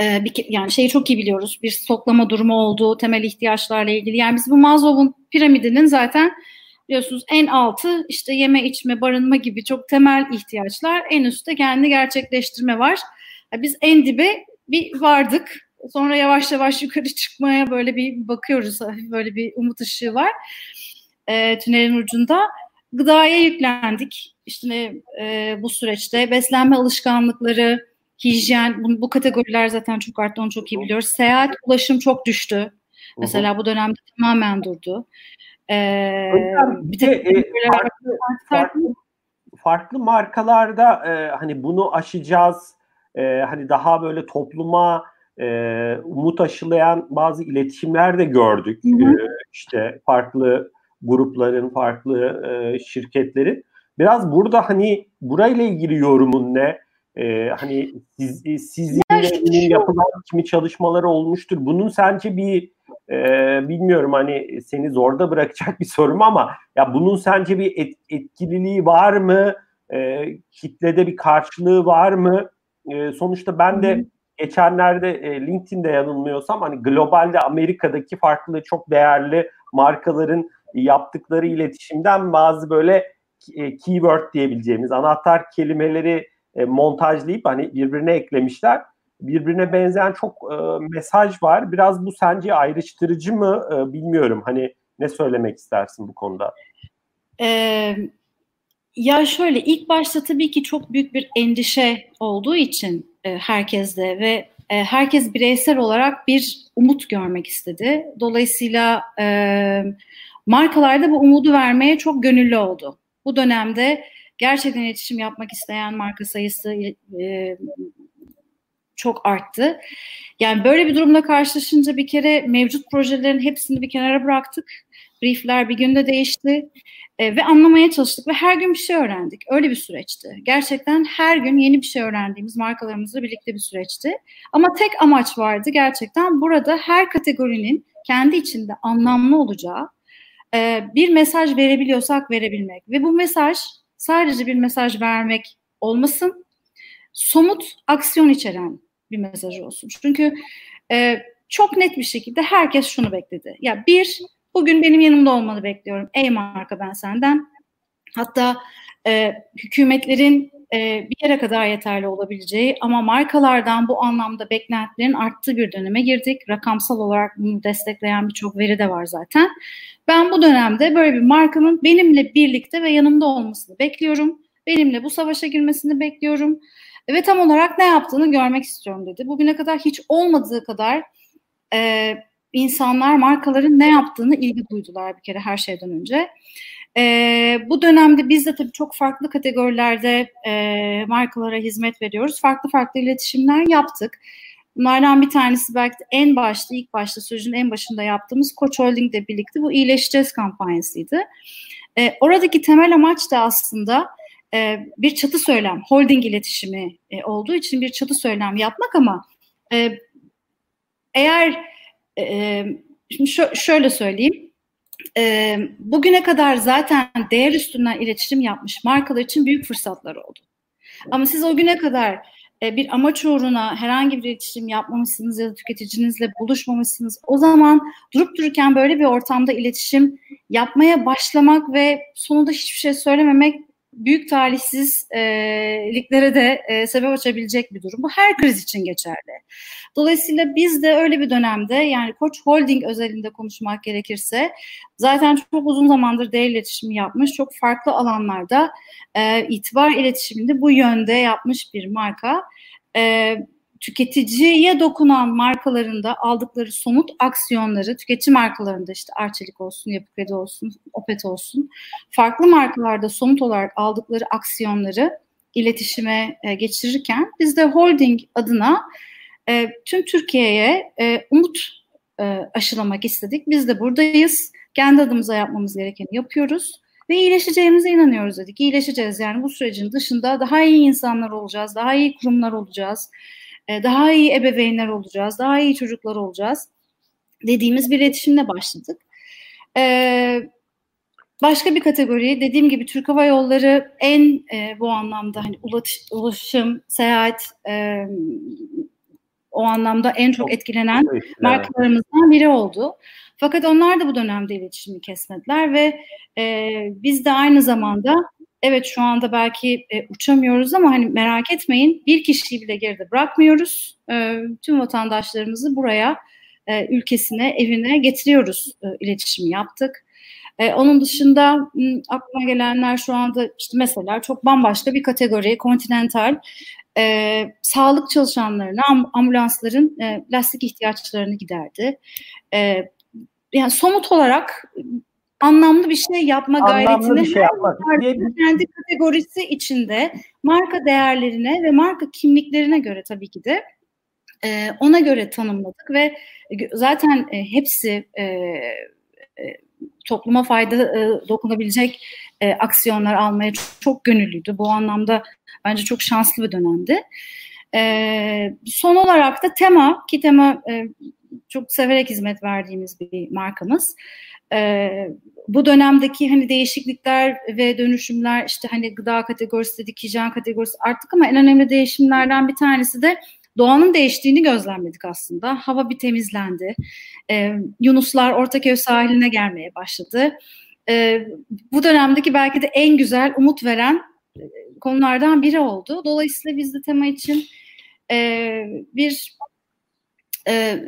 E, bir, yani şeyi çok iyi biliyoruz. Bir stoklama durumu olduğu temel ihtiyaçlarla ilgili. Yani biz bu Maslow'un piramidinin zaten biliyorsunuz en altı işte yeme içme barınma gibi çok temel ihtiyaçlar. En üstte kendi gerçekleştirme var. Biz en dibe bir vardık. Sonra yavaş yavaş yukarı çıkmaya böyle bir bakıyoruz. Böyle bir umut ışığı var. E, tünelin ucunda gıdaya yüklendik. İşte e, bu süreçte beslenme alışkanlıkları, hijyen, bu, bu kategoriler zaten çok arttı, onu çok iyi biliyoruz. Seyahat, ulaşım çok düştü. Mesela bu dönemde tamamen durdu. Ee, bir de, e, farklı, farklı, farklı markalarda e, hani bunu aşacağız, e, hani daha böyle topluma e, umut aşılayan bazı iletişimler de gördük. Hı hı. E, işte farklı grupların, farklı e, şirketlerin. Biraz burada hani burayla ilgili yorumun ne? E, hani siz, e, sizin yapılan kimi çalışmaları olmuştur. Bunun sence bir e, bilmiyorum hani seni zorda bırakacak bir sorum ama ya bunun sence bir et, etkililiği var mı? E, kitlede bir karşılığı var mı? E, sonuçta ben de geçenlerde e, LinkedIn'de yanılmıyorsam hani globalde Amerika'daki farklı çok değerli markaların yaptıkları iletişimden bazı böyle e, keyword diyebileceğimiz anahtar kelimeleri e, montajlayıp hani birbirine eklemişler. Birbirine benzeyen çok e, mesaj var. Biraz bu sence ayrıştırıcı mı bilmiyorum. Hani ne söylemek istersin bu konuda? Ee, ya şöyle ilk başta tabii ki çok büyük bir endişe olduğu için e, herkeste ve e, herkes bireysel olarak bir umut görmek istedi. Dolayısıyla e, Markalar da bu umudu vermeye çok gönüllü oldu. Bu dönemde gerçekten iletişim yapmak isteyen marka sayısı e, çok arttı. Yani böyle bir durumla karşılaşınca bir kere mevcut projelerin hepsini bir kenara bıraktık. Briefler bir günde değişti e, ve anlamaya çalıştık ve her gün bir şey öğrendik. Öyle bir süreçti. Gerçekten her gün yeni bir şey öğrendiğimiz markalarımızla birlikte bir süreçti. Ama tek amaç vardı gerçekten burada her kategorinin kendi içinde anlamlı olacağı e, bir mesaj verebiliyorsak verebilmek ve bu mesaj sadece bir mesaj vermek olmasın, somut aksiyon içeren bir mesaj olsun. Çünkü e, çok net bir şekilde herkes şunu bekledi. Ya bir Bugün benim yanımda olmanı bekliyorum. Ey marka ben senden. Hatta e, hükümetlerin e, bir yere kadar yeterli olabileceği ama markalardan bu anlamda beklentilerin arttığı bir döneme girdik. Rakamsal olarak bunu destekleyen birçok veri de var zaten. Ben bu dönemde böyle bir markanın benimle birlikte ve yanımda olmasını bekliyorum. Benimle bu savaşa girmesini bekliyorum. Ve tam olarak ne yaptığını görmek istiyorum dedi. Bugüne kadar hiç olmadığı kadar e, insanlar markaların ne yaptığını ilgi duydular bir kere her şeyden önce. E, bu dönemde biz de tabii çok farklı kategorilerde e, markalara hizmet veriyoruz. Farklı farklı iletişimler yaptık. Bunlardan bir tanesi belki de en başta, ilk başta sürecin en başında yaptığımız Koç Holding birlikte bu iyileşeceğiz kampanyasıydı. E, oradaki temel amaç da aslında e, bir çatı söylem, holding iletişimi e, olduğu için bir çatı söylem yapmak ama e, eğer e, şimdi şö- şöyle söyleyeyim, e, bugüne kadar zaten değer üstünden iletişim yapmış markalar için büyük fırsatlar oldu. Ama siz o güne kadar e, bir amaç uğruna herhangi bir iletişim yapmamışsınız ya da tüketicinizle buluşmamışsınız. O zaman durup dururken böyle bir ortamda iletişim yapmaya başlamak ve sonunda hiçbir şey söylememek büyük talihsizliklere de e, sebep açabilecek bir durum. Bu her kriz için geçerli. Dolayısıyla biz de öyle bir dönemde yani Koç Holding özelinde konuşmak gerekirse zaten çok uzun zamandır değer iletişimi yapmış, çok farklı alanlarda e, itibar iletişiminde bu yönde yapmış bir marka. E, tüketiciye dokunan markalarında aldıkları somut aksiyonları, tüketici markalarında işte Arçelik olsun, Yapı Kredi olsun, Opet olsun, farklı markalarda somut olarak aldıkları aksiyonları iletişime e, geçirirken biz de holding adına e, tüm Türkiye'ye e, umut e, aşılamak istedik. Biz de buradayız. Kendi adımıza yapmamız gerekeni yapıyoruz ve iyileşeceğimize inanıyoruz dedik. İyileşeceğiz yani bu sürecin dışında daha iyi insanlar olacağız, daha iyi kurumlar olacağız e, daha iyi ebeveynler olacağız, daha iyi çocuklar olacağız dediğimiz bir iletişimle başladık. E, başka bir kategori dediğim gibi Türk Hava Yolları en e, bu anlamda hani ulaşım, seyahat o anlamda en çok etkilenen markalarımızdan biri oldu. Fakat onlar da bu dönemde iletişimi kesmediler ve e, biz de aynı zamanda evet şu anda belki e, uçamıyoruz ama hani merak etmeyin bir kişiyi bile geride bırakmıyoruz. E, tüm vatandaşlarımızı buraya e, ülkesine, evine getiriyoruz e, iletişimi yaptık. E, onun dışında m, aklıma gelenler şu anda işte mesela çok bambaşka bir kategori, Continental e, sağlık çalışanlarına, ambulansların e, lastik ihtiyaçlarını giderdi. E, yani somut olarak anlamlı bir şey yapma bir şey yapmak. kendi kategorisi içinde marka değerlerine ve marka kimliklerine göre tabii ki de e, ona göre tanımladık ve zaten e, hepsi e, e, topluma fayda e, dokunabilecek e, aksiyonlar almaya çok, çok gönüllüydü. Bu anlamda bence çok şanslı bir dönemdi. E, son olarak da Tema ki Tema e, çok severek hizmet verdiğimiz bir markamız. E, bu dönemdeki hani değişiklikler ve dönüşümler işte hani gıda kategorisi dedik, hijyen kategorisi arttık ama en önemli değişimlerden bir tanesi de doğanın değiştiğini gözlemledik aslında. Hava bir temizlendi. E, Yunuslar Ortaköy sahiline gelmeye başladı. E, bu dönemdeki belki de en güzel umut veren konulardan biri oldu. Dolayısıyla biz de tema için e, bir e,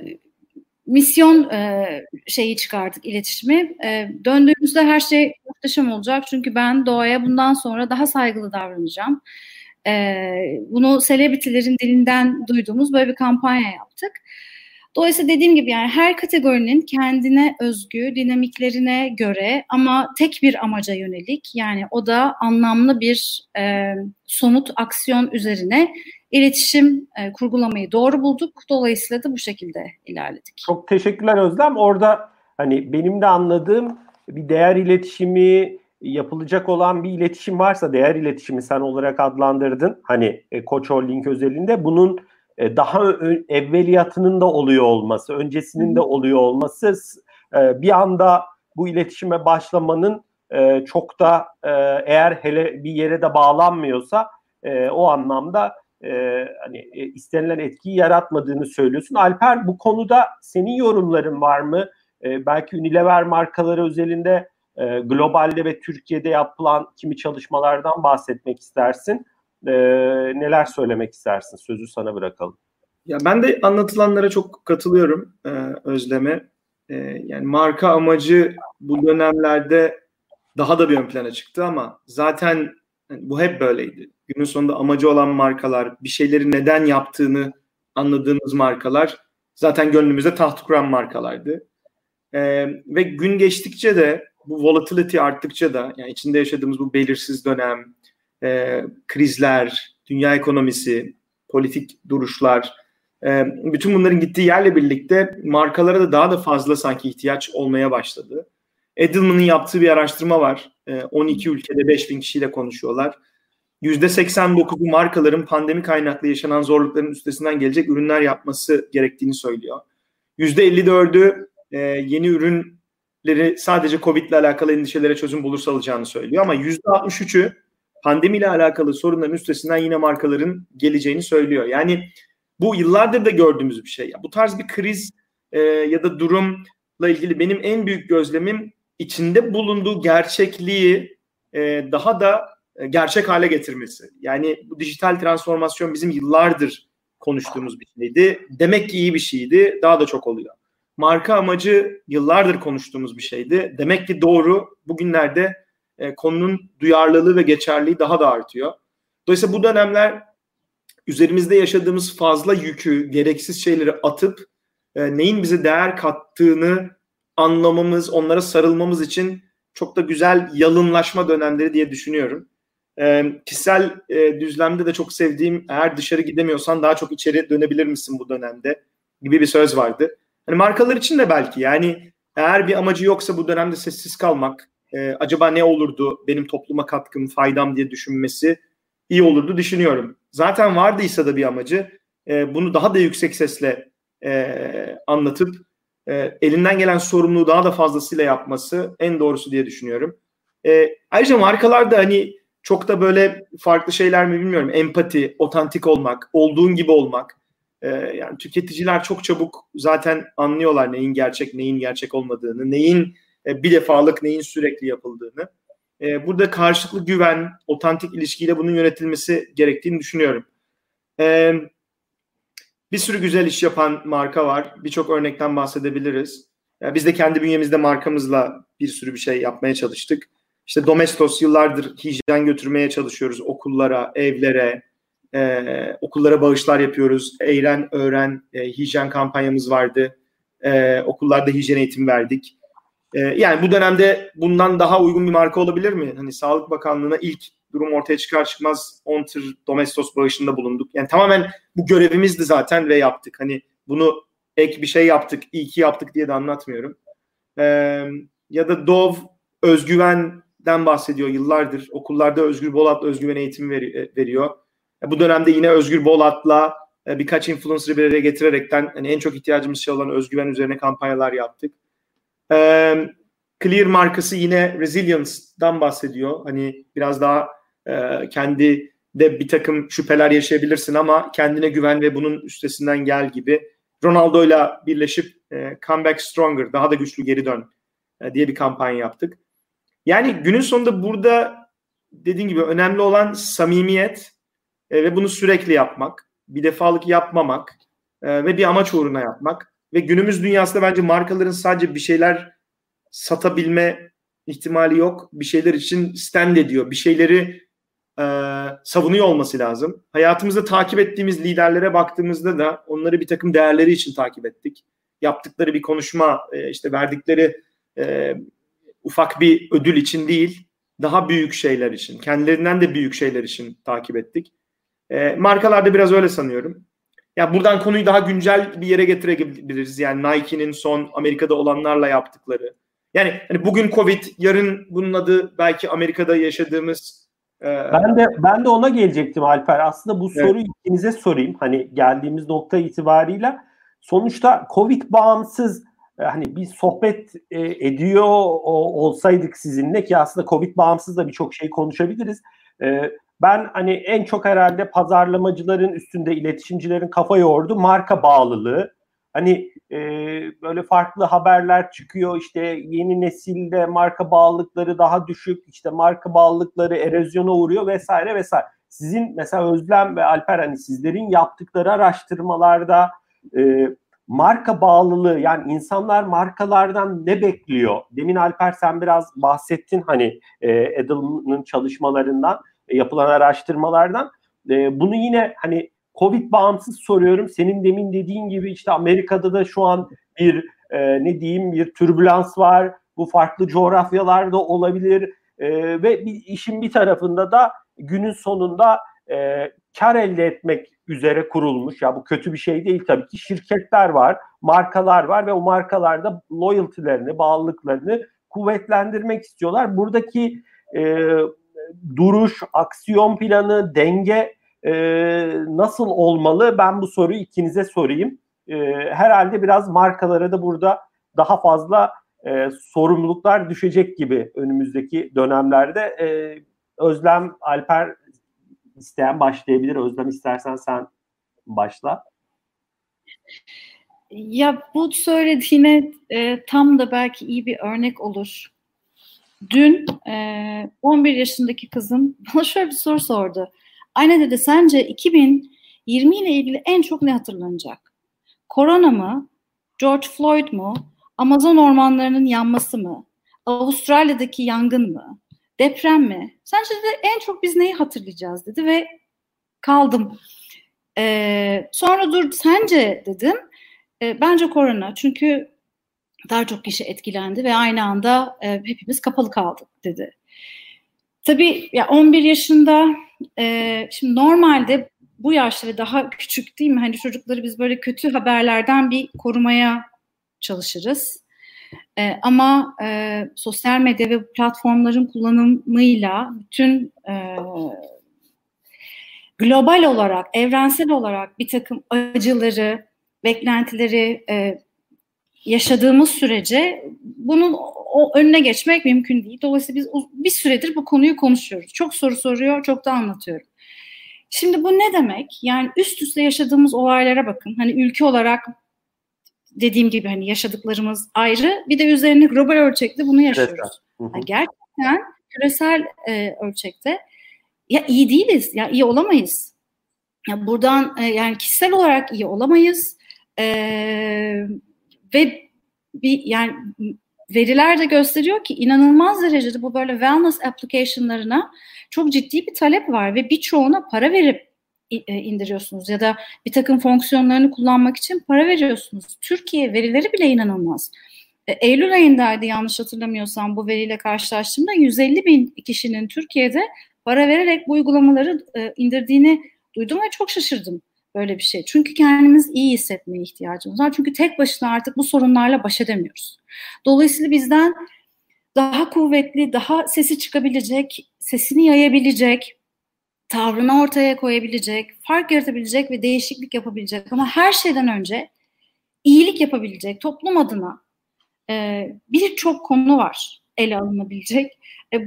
misyon e, şeyi çıkardık iletişimi. E, döndüğümüzde her şey muhteşem olacak çünkü ben doğaya bundan sonra daha saygılı davranacağım. E, bunu selebritilerin dilinden duyduğumuz böyle bir kampanya yaptık. Dolayısıyla dediğim gibi yani her kategorinin kendine özgü dinamiklerine göre ama tek bir amaca yönelik yani o da anlamlı bir e, somut aksiyon üzerine iletişim e, kurgulamayı doğru bulduk. Dolayısıyla da bu şekilde ilerledik. Çok teşekkürler Özlem. Orada hani benim de anladığım bir değer iletişimi yapılacak olan bir iletişim varsa değer iletişimi sen olarak adlandırdın. Hani e, Koç Holding özelinde bunun e, daha evveliyatının da oluyor olması, öncesinin de oluyor olması e, bir anda bu iletişime başlamanın e, çok da e, eğer hele bir yere de bağlanmıyorsa e, o anlamda e, hani e, istenilen etkiyi yaratmadığını söylüyorsun. Alper bu konuda senin yorumların var mı? e, belki Unilever markaları özelinde e, globalde ve Türkiye'de yapılan kimi çalışmalardan bahsetmek istersin. E, neler söylemek istersin? Sözü sana bırakalım. Ya ben de anlatılanlara çok katılıyorum e, Özlem'e. E, yani marka amacı bu dönemlerde daha da bir ön plana çıktı ama zaten yani bu hep böyleydi. Günün sonunda amacı olan markalar, bir şeyleri neden yaptığını anladığımız markalar zaten gönlümüzde taht kuran markalardı. E, ve gün geçtikçe de bu volatility arttıkça da yani içinde yaşadığımız bu belirsiz dönem, e, krizler, dünya ekonomisi, politik duruşlar, e, bütün bunların gittiği yerle birlikte markalara da daha da fazla sanki ihtiyaç olmaya başladı. Edelman'ın yaptığı bir araştırma var. E, 12 ülkede 5000 kişiyle konuşuyorlar. %89'u markaların pandemi kaynaklı yaşanan zorlukların üstesinden gelecek ürünler yapması gerektiğini söylüyor. %54'ü e, yeni ürünleri sadece Covid ile alakalı endişelere çözüm bulursa alacağını söylüyor. Ama %63'ü pandemiyle alakalı sorunların üstesinden yine markaların geleceğini söylüyor. Yani bu yıllardır da gördüğümüz bir şey. Bu tarz bir kriz e, ya da durumla ilgili benim en büyük gözlemim içinde bulunduğu gerçekliği e, daha da e, gerçek hale getirmesi. Yani bu dijital transformasyon bizim yıllardır konuştuğumuz bir şeydi. Demek ki iyi bir şeydi. Daha da çok oluyor. Marka amacı yıllardır konuştuğumuz bir şeydi. Demek ki doğru. Bugünlerde e, konunun duyarlılığı ve geçerliği daha da artıyor. Dolayısıyla bu dönemler üzerimizde yaşadığımız fazla yükü, gereksiz şeyleri atıp e, neyin bize değer kattığını anlamamız, onlara sarılmamız için çok da güzel yalınlaşma dönemleri diye düşünüyorum. E, kişisel e, düzlemde de çok sevdiğim eğer dışarı gidemiyorsan daha çok içeri dönebilir misin bu dönemde gibi bir söz vardı. Hani markalar için de belki yani eğer bir amacı yoksa bu dönemde sessiz kalmak, e, acaba ne olurdu benim topluma katkım, faydam diye düşünmesi iyi olurdu düşünüyorum. Zaten vardıysa da bir amacı e, bunu daha da yüksek sesle e, anlatıp e, elinden gelen sorumluluğu daha da fazlasıyla yapması en doğrusu diye düşünüyorum. E, ayrıca markalar da hani çok da böyle farklı şeyler mi bilmiyorum. Empati, otantik olmak, olduğun gibi olmak. E, yani tüketiciler çok çabuk zaten anlıyorlar neyin gerçek, neyin gerçek olmadığını, neyin e, bir defalık, neyin sürekli yapıldığını. E, burada karşılıklı güven, otantik ilişkiyle bunun yönetilmesi gerektiğini düşünüyorum. E, bir sürü güzel iş yapan marka var. Birçok örnekten bahsedebiliriz. Yani biz de kendi bünyemizde markamızla bir sürü bir şey yapmaya çalıştık. İşte Domestos yıllardır hijyen götürmeye çalışıyoruz okullara, evlere, e, okullara bağışlar yapıyoruz. Eğren, öğren, e, hijyen kampanyamız vardı. E, okullarda hijyen eğitim verdik. E, yani bu dönemde bundan daha uygun bir marka olabilir mi? Hani Sağlık Bakanlığı'na ilk durum ortaya çıkar çıkmaz 10 tır Domestos bağışında bulunduk. Yani tamamen bu görevimizdi zaten ve yaptık. Hani bunu ek bir şey yaptık, iyi ki yaptık diye de anlatmıyorum. Ee, ya da Dove özgüvenden bahsediyor yıllardır. Okullarda Özgür Bolat'la özgüven eğitimi veri, veriyor. bu dönemde yine Özgür Bolat'la e, birkaç influencer'ı bir araya getirerekten hani en çok ihtiyacımız şey olan özgüven üzerine kampanyalar yaptık. Ee, Clear markası yine resilience'dan bahsediyor. Hani biraz daha e, kendi de bir takım şüpheler yaşayabilirsin ama kendine güven ve bunun üstesinden gel gibi. Ronaldo'yla birleşip e, comeback stronger, daha da güçlü geri dön e, diye bir kampanya yaptık. Yani günün sonunda burada dediğim gibi önemli olan samimiyet e, ve bunu sürekli yapmak, bir defalık yapmamak e, ve bir amaç uğruna yapmak. Ve günümüz dünyasında bence markaların sadece bir şeyler satabilme ihtimali yok. Bir şeyler için stand ediyor. Bir şeyleri e, savunuyor olması lazım. Hayatımızda takip ettiğimiz liderlere baktığımızda da onları bir takım değerleri için takip ettik. Yaptıkları bir konuşma, e, işte verdikleri e, ufak bir ödül için değil, daha büyük şeyler için, kendilerinden de büyük şeyler için takip ettik. E, markalarda biraz öyle sanıyorum. Ya buradan konuyu daha güncel bir yere getirebiliriz. Yani Nike'nin son Amerika'da olanlarla yaptıkları. Yani hani bugün Covid, yarın bunun adı belki Amerika'da yaşadığımız ben de ben de ona gelecektim Alper. Aslında bu evet. soruyu ikinize sorayım. Hani geldiğimiz nokta itibarıyla sonuçta Covid bağımsız e, hani bir sohbet e, ediyor olsaydık sizinle ki aslında Covid bağımsız da birçok şey konuşabiliriz. E, ben hani en çok herhalde pazarlamacıların üstünde iletişimcilerin kafa yordu marka bağlılığı. Hani e, böyle farklı haberler çıkıyor işte yeni nesilde marka bağlılıkları daha düşük işte marka bağlılıkları erozyona uğruyor vesaire vesaire. Sizin mesela Özlem ve Alper hani sizlerin yaptıkları araştırmalarda e, marka bağlılığı yani insanlar markalardan ne bekliyor? Demin Alper sen biraz bahsettin hani e, Edelman'ın çalışmalarından e, yapılan araştırmalardan. E, bunu yine hani Covid bağımsız soruyorum. Senin demin dediğin gibi işte Amerika'da da şu an bir e, ne diyeyim bir türbülans var. Bu farklı coğrafyalarda olabilir. E, ve bir, işin bir tarafında da günün sonunda e, kar elde etmek üzere kurulmuş. Ya bu kötü bir şey değil tabii ki. Şirketler var, markalar var ve o markalarda loyalty'lerini, bağlılıklarını kuvvetlendirmek istiyorlar. Buradaki e, duruş, aksiyon planı, denge e, nasıl olmalı? Ben bu soruyu ikinize sorayım. E, herhalde biraz markalara da burada daha fazla e, sorumluluklar düşecek gibi önümüzdeki dönemlerde. E, Özlem, Alper isteyen başlayabilir. Özlem istersen sen başla. Ya bu söylediğine e, tam da belki iyi bir örnek olur. Dün e, 11 yaşındaki kızım <laughs> bana şöyle bir soru sordu. Anne dedi sence 2020 ile ilgili en çok ne hatırlanacak? Korona mı? George Floyd mu? Amazon ormanlarının yanması mı? Avustralya'daki yangın mı? Deprem mi? Sence de en çok biz neyi hatırlayacağız dedi ve kaldım. Ee, sonra dur sence dedim. Ee, bence korona çünkü daha çok kişi etkilendi ve aynı anda e, hepimiz kapalı kaldık dedi. Tabii ya 11 yaşında e, şimdi normalde bu yaşta ve daha küçük değil mi? Hani çocukları biz böyle kötü haberlerden bir korumaya çalışırız. E, ama e, sosyal medya ve platformların kullanımıyla bütün e, global olarak, evrensel olarak bir takım acıları, beklentileri e, yaşadığımız sürece bunun o önüne geçmek mümkün değil. Dolayısıyla biz bir süredir bu konuyu konuşuyoruz. Çok soru soruyor, çok da anlatıyorum. Şimdi bu ne demek? Yani üst üste yaşadığımız olaylara bakın. Hani ülke olarak dediğim gibi hani yaşadıklarımız ayrı. Bir de üzerine global ölçekte bunu yaşıyoruz. Yani gerçekten küresel e, ölçekte ya iyi değiliz, ya iyi olamayız. Ya buradan e, yani kişisel olarak iyi olamayız. E, ve bir yani veriler de gösteriyor ki inanılmaz derecede bu böyle wellness application'larına çok ciddi bir talep var ve birçoğuna para verip e, indiriyorsunuz ya da bir takım fonksiyonlarını kullanmak için para veriyorsunuz. Türkiye verileri bile inanılmaz. E, Eylül ayındaydı yanlış hatırlamıyorsam bu veriyle karşılaştığımda 150 bin kişinin Türkiye'de para vererek bu uygulamaları e, indirdiğini duydum ve çok şaşırdım böyle bir şey. Çünkü kendimiz iyi hissetmeye ihtiyacımız var. Çünkü tek başına artık bu sorunlarla baş edemiyoruz. Dolayısıyla bizden daha kuvvetli, daha sesi çıkabilecek, sesini yayabilecek, tavrını ortaya koyabilecek, fark yaratabilecek ve değişiklik yapabilecek ama her şeyden önce iyilik yapabilecek toplum adına e, birçok konu var ele alınabilecek. E,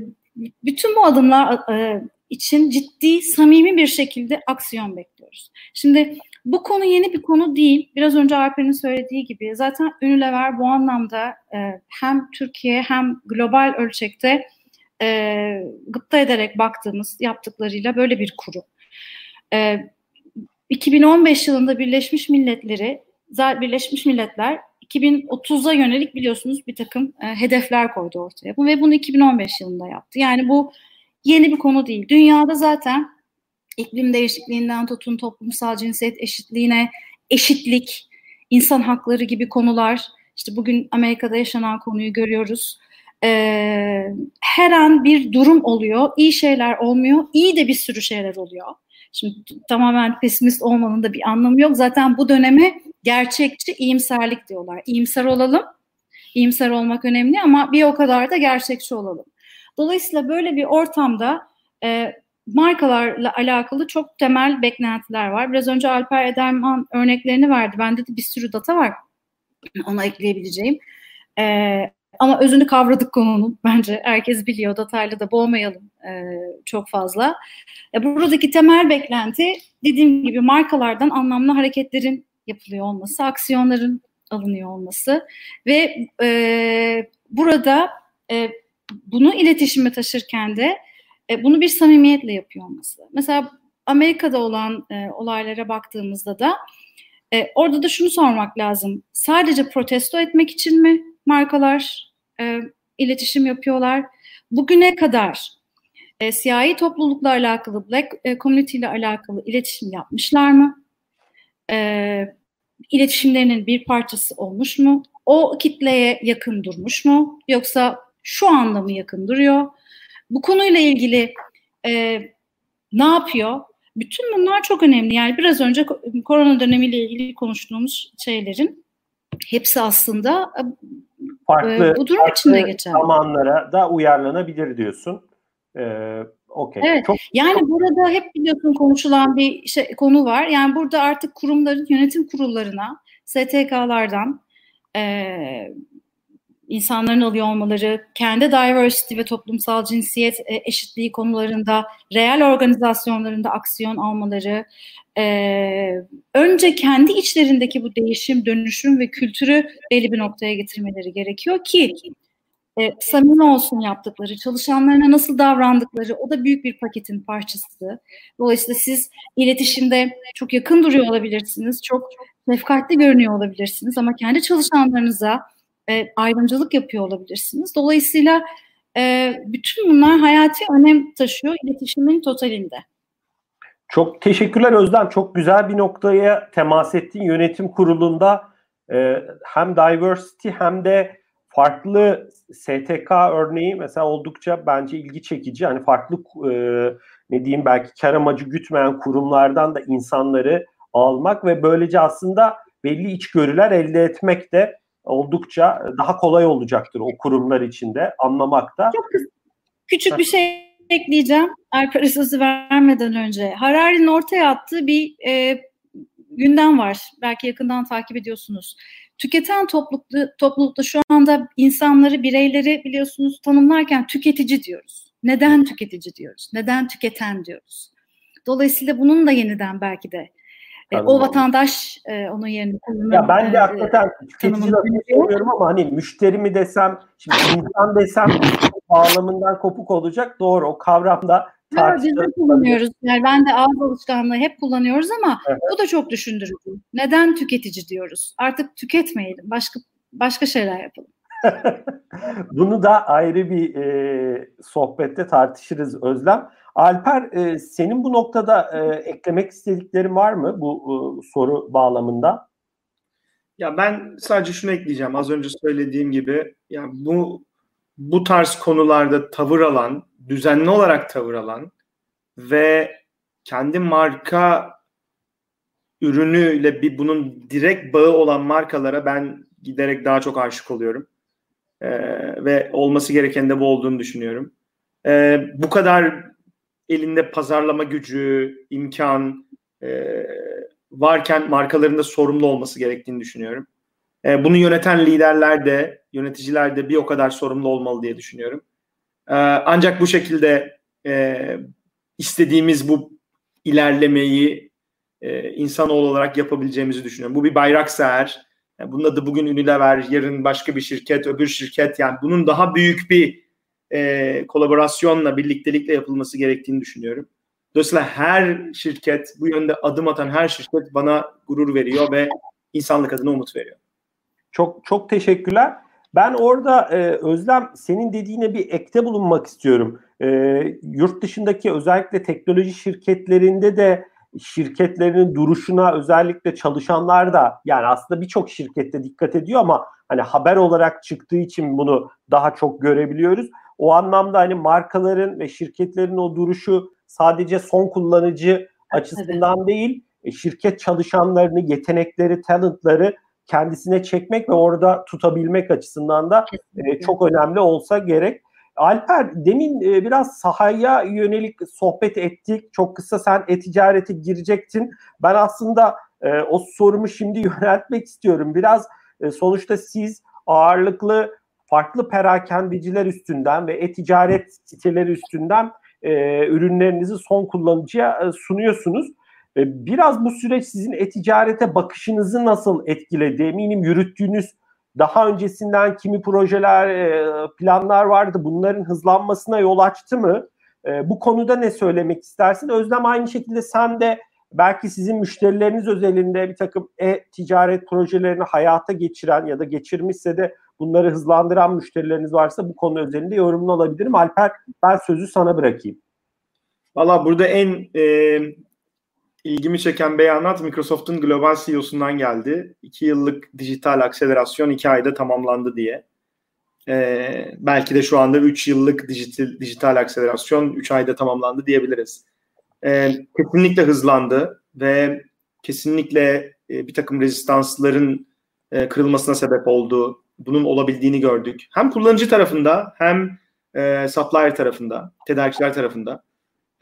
bütün bu adımlar e, için ciddi, samimi bir şekilde aksiyon bekliyoruz. Şimdi bu konu yeni bir konu değil. Biraz önce Alper'in söylediği gibi zaten Unilever bu anlamda e, hem Türkiye hem global ölçekte e, gıpta ederek baktığımız yaptıklarıyla böyle bir kurum. E, 2015 yılında Birleşmiş Milletleri Birleşmiş Milletler 2030'a yönelik biliyorsunuz bir takım e, hedefler koydu ortaya. Ve bunu 2015 yılında yaptı. Yani bu yeni bir konu değil. Dünyada zaten iklim değişikliğinden tutun toplumsal cinsiyet eşitliğine, eşitlik, insan hakları gibi konular. İşte bugün Amerika'da yaşanan konuyu görüyoruz. Ee, her an bir durum oluyor. İyi şeyler olmuyor. İyi de bir sürü şeyler oluyor. Şimdi tamamen pesimist olmanın da bir anlamı yok. Zaten bu döneme gerçekçi iyimserlik diyorlar. İyimser olalım. İyimser olmak önemli ama bir o kadar da gerçekçi olalım. Dolayısıyla böyle bir ortamda e, markalarla alakalı çok temel beklentiler var. Biraz önce Alper Ederman örneklerini verdi. Bende de bir sürü data var. Ona ekleyebileceğim. E, ama özünü kavradık konunun bence. Herkes biliyor. Datayla da boğmayalım e, çok fazla. E, buradaki temel beklenti dediğim gibi markalardan anlamlı hareketlerin yapılıyor olması, aksiyonların alınıyor olması ve e, burada e, bunu iletişime taşırken de e, bunu bir samimiyetle yapıyor olması. Mesela Amerika'da olan e, olaylara baktığımızda da e, orada da şunu sormak lazım. Sadece protesto etmek için mi markalar e, iletişim yapıyorlar? Bugüne kadar e, siyahi toplulukla alakalı, black e, community ile alakalı iletişim yapmışlar mı? E, iletişimlerinin bir parçası olmuş mu? O kitleye yakın durmuş mu? Yoksa şu anda mı yakın duruyor? Bu konuyla ilgili e, ne yapıyor? Bütün bunlar çok önemli. Yani biraz önce korona dönemiyle ilgili konuştuğumuz şeylerin hepsi aslında e, farklı, e, bu durum farklı içinde geçer. zamanlara da uyarlanabilir diyorsun. Ee, okay. Evet. Çok, yani çok... burada hep biliyorsun konuşulan bir şey, konu var. Yani burada artık kurumların yönetim kurullarına, STK'lardan e, insanların alıyor olmaları, kendi diversity ve toplumsal cinsiyet e, eşitliği konularında, reel organizasyonlarında aksiyon almaları, e, önce kendi içlerindeki bu değişim, dönüşüm ve kültürü belli bir noktaya getirmeleri gerekiyor ki e, samimi olsun yaptıkları, çalışanlarına nasıl davrandıkları o da büyük bir paketin parçası. Dolayısıyla siz iletişimde çok yakın duruyor olabilirsiniz, çok şefkatli görünüyor olabilirsiniz ama kendi çalışanlarınıza e, ayrımcılık yapıyor olabilirsiniz. Dolayısıyla e, bütün bunlar hayati önem taşıyor iletişimin totalinde. Çok teşekkürler Özlem. Çok güzel bir noktaya temas ettin. Yönetim kurulunda e, hem diversity hem de farklı STK örneği mesela oldukça bence ilgi çekici. Hani farklı e, ne diyeyim belki kar amacı gütmeyen kurumlardan da insanları almak ve böylece aslında belli içgörüler elde etmek de oldukça daha kolay olacaktır o kurumlar içinde anlamakta. Çok küçük bir şey ekleyeceğim. Alper'e sözü vermeden önce. Harari'nin ortaya attığı bir e, gündem var. Belki yakından takip ediyorsunuz. Tüketen toplulukta, toplulukta şu anda insanları, bireyleri biliyorsunuz tanımlarken tüketici diyoruz. Neden tüketici diyoruz? Neden tüketen diyoruz? Dolayısıyla bunun da yeniden belki de e, o vatandaş e, onun yerini kullanır. Ya ben de e, hakikaten tüketici söylüyorum ama hani müşteri mi desem, şimdi insan desem bağlamından kopuk olacak. Doğru o kavramda biz de kullanıyoruz. Yani ben de ağız alışkanlığı hep kullanıyoruz ama evet. o da çok düşündürücü. Neden tüketici diyoruz? Artık tüketmeyelim. Başka başka şeyler yapalım. <laughs> Bunu da ayrı bir e, sohbette tartışırız Özlem. Alper e, senin bu noktada e, eklemek istediklerin var mı bu e, soru bağlamında? Ya ben sadece şunu ekleyeceğim. Az önce söylediğim gibi ya bu bu tarz konularda tavır alan, düzenli olarak tavır alan ve kendi marka ürünüyle bir bunun direkt bağı olan markalara ben giderek daha çok aşık oluyorum. Ee, ve olması gereken de bu olduğunu düşünüyorum. Ee, bu kadar elinde pazarlama gücü, imkan e, varken markaların da sorumlu olması gerektiğini düşünüyorum. E, bunu yöneten liderler de, yöneticiler de bir o kadar sorumlu olmalı diye düşünüyorum. E, ancak bu şekilde e, istediğimiz bu ilerlemeyi e, insanoğlu olarak yapabileceğimizi düşünüyorum. Bu bir bayrak seher. Yani bunun adı bugün Unilever, yarın başka bir şirket, öbür şirket. Yani bunun daha büyük bir e, kolaborasyonla, birliktelikle yapılması gerektiğini düşünüyorum. Dolayısıyla her şirket, bu yönde adım atan her şirket bana gurur veriyor ve insanlık adına umut veriyor. Çok çok teşekkürler. Ben orada e, Özlem senin dediğine bir ekte bulunmak istiyorum. E, yurt dışındaki özellikle teknoloji şirketlerinde de şirketlerinin duruşuna özellikle çalışanlar da yani aslında birçok şirkette dikkat ediyor ama hani haber olarak çıktığı için bunu daha çok görebiliyoruz. O anlamda hani markaların ve şirketlerin o duruşu sadece son kullanıcı açısından evet. değil, e, şirket çalışanlarını, yetenekleri, talentları kendisine çekmek ve orada tutabilmek açısından da e, çok önemli olsa gerek. Alper demin e, biraz sahaya yönelik sohbet ettik. Çok kısa sen e-ticarete girecektin. Ben aslında e, o sorumu şimdi <laughs> yöneltmek istiyorum. Biraz e, sonuçta siz ağırlıklı farklı perakendeciler üstünden ve e-ticaret siteleri üstünden e, ürünlerinizi son kullanıcıya e, sunuyorsunuz. E, biraz bu süreç sizin e-ticarete bakışınızı nasıl etkiledi? Eminim yürüttüğünüz daha öncesinden kimi projeler, e, planlar vardı. Bunların hızlanmasına yol açtı mı? E, bu konuda ne söylemek istersin? Özlem aynı şekilde sen de belki sizin müşterileriniz özelinde bir takım e-ticaret projelerini hayata geçiren ya da geçirmişse de bunları hızlandıran müşterileriniz varsa bu konu özelinde yorumunu alabilirim. Alper ben sözü sana bırakayım. Valla burada en e, ilgimi çeken beyanat Microsoft'un global CEO'sundan geldi. İki yıllık dijital akselerasyon iki ayda tamamlandı diye. Ee, belki de şu anda üç yıllık dijital, dijital akselerasyon üç ayda tamamlandı diyebiliriz. Ee, kesinlikle hızlandı ve kesinlikle e, bir takım rezistansların e, kırılmasına sebep oldu. Bunun olabildiğini gördük. Hem kullanıcı tarafında hem e, supplier tarafında, tedarikçiler tarafında.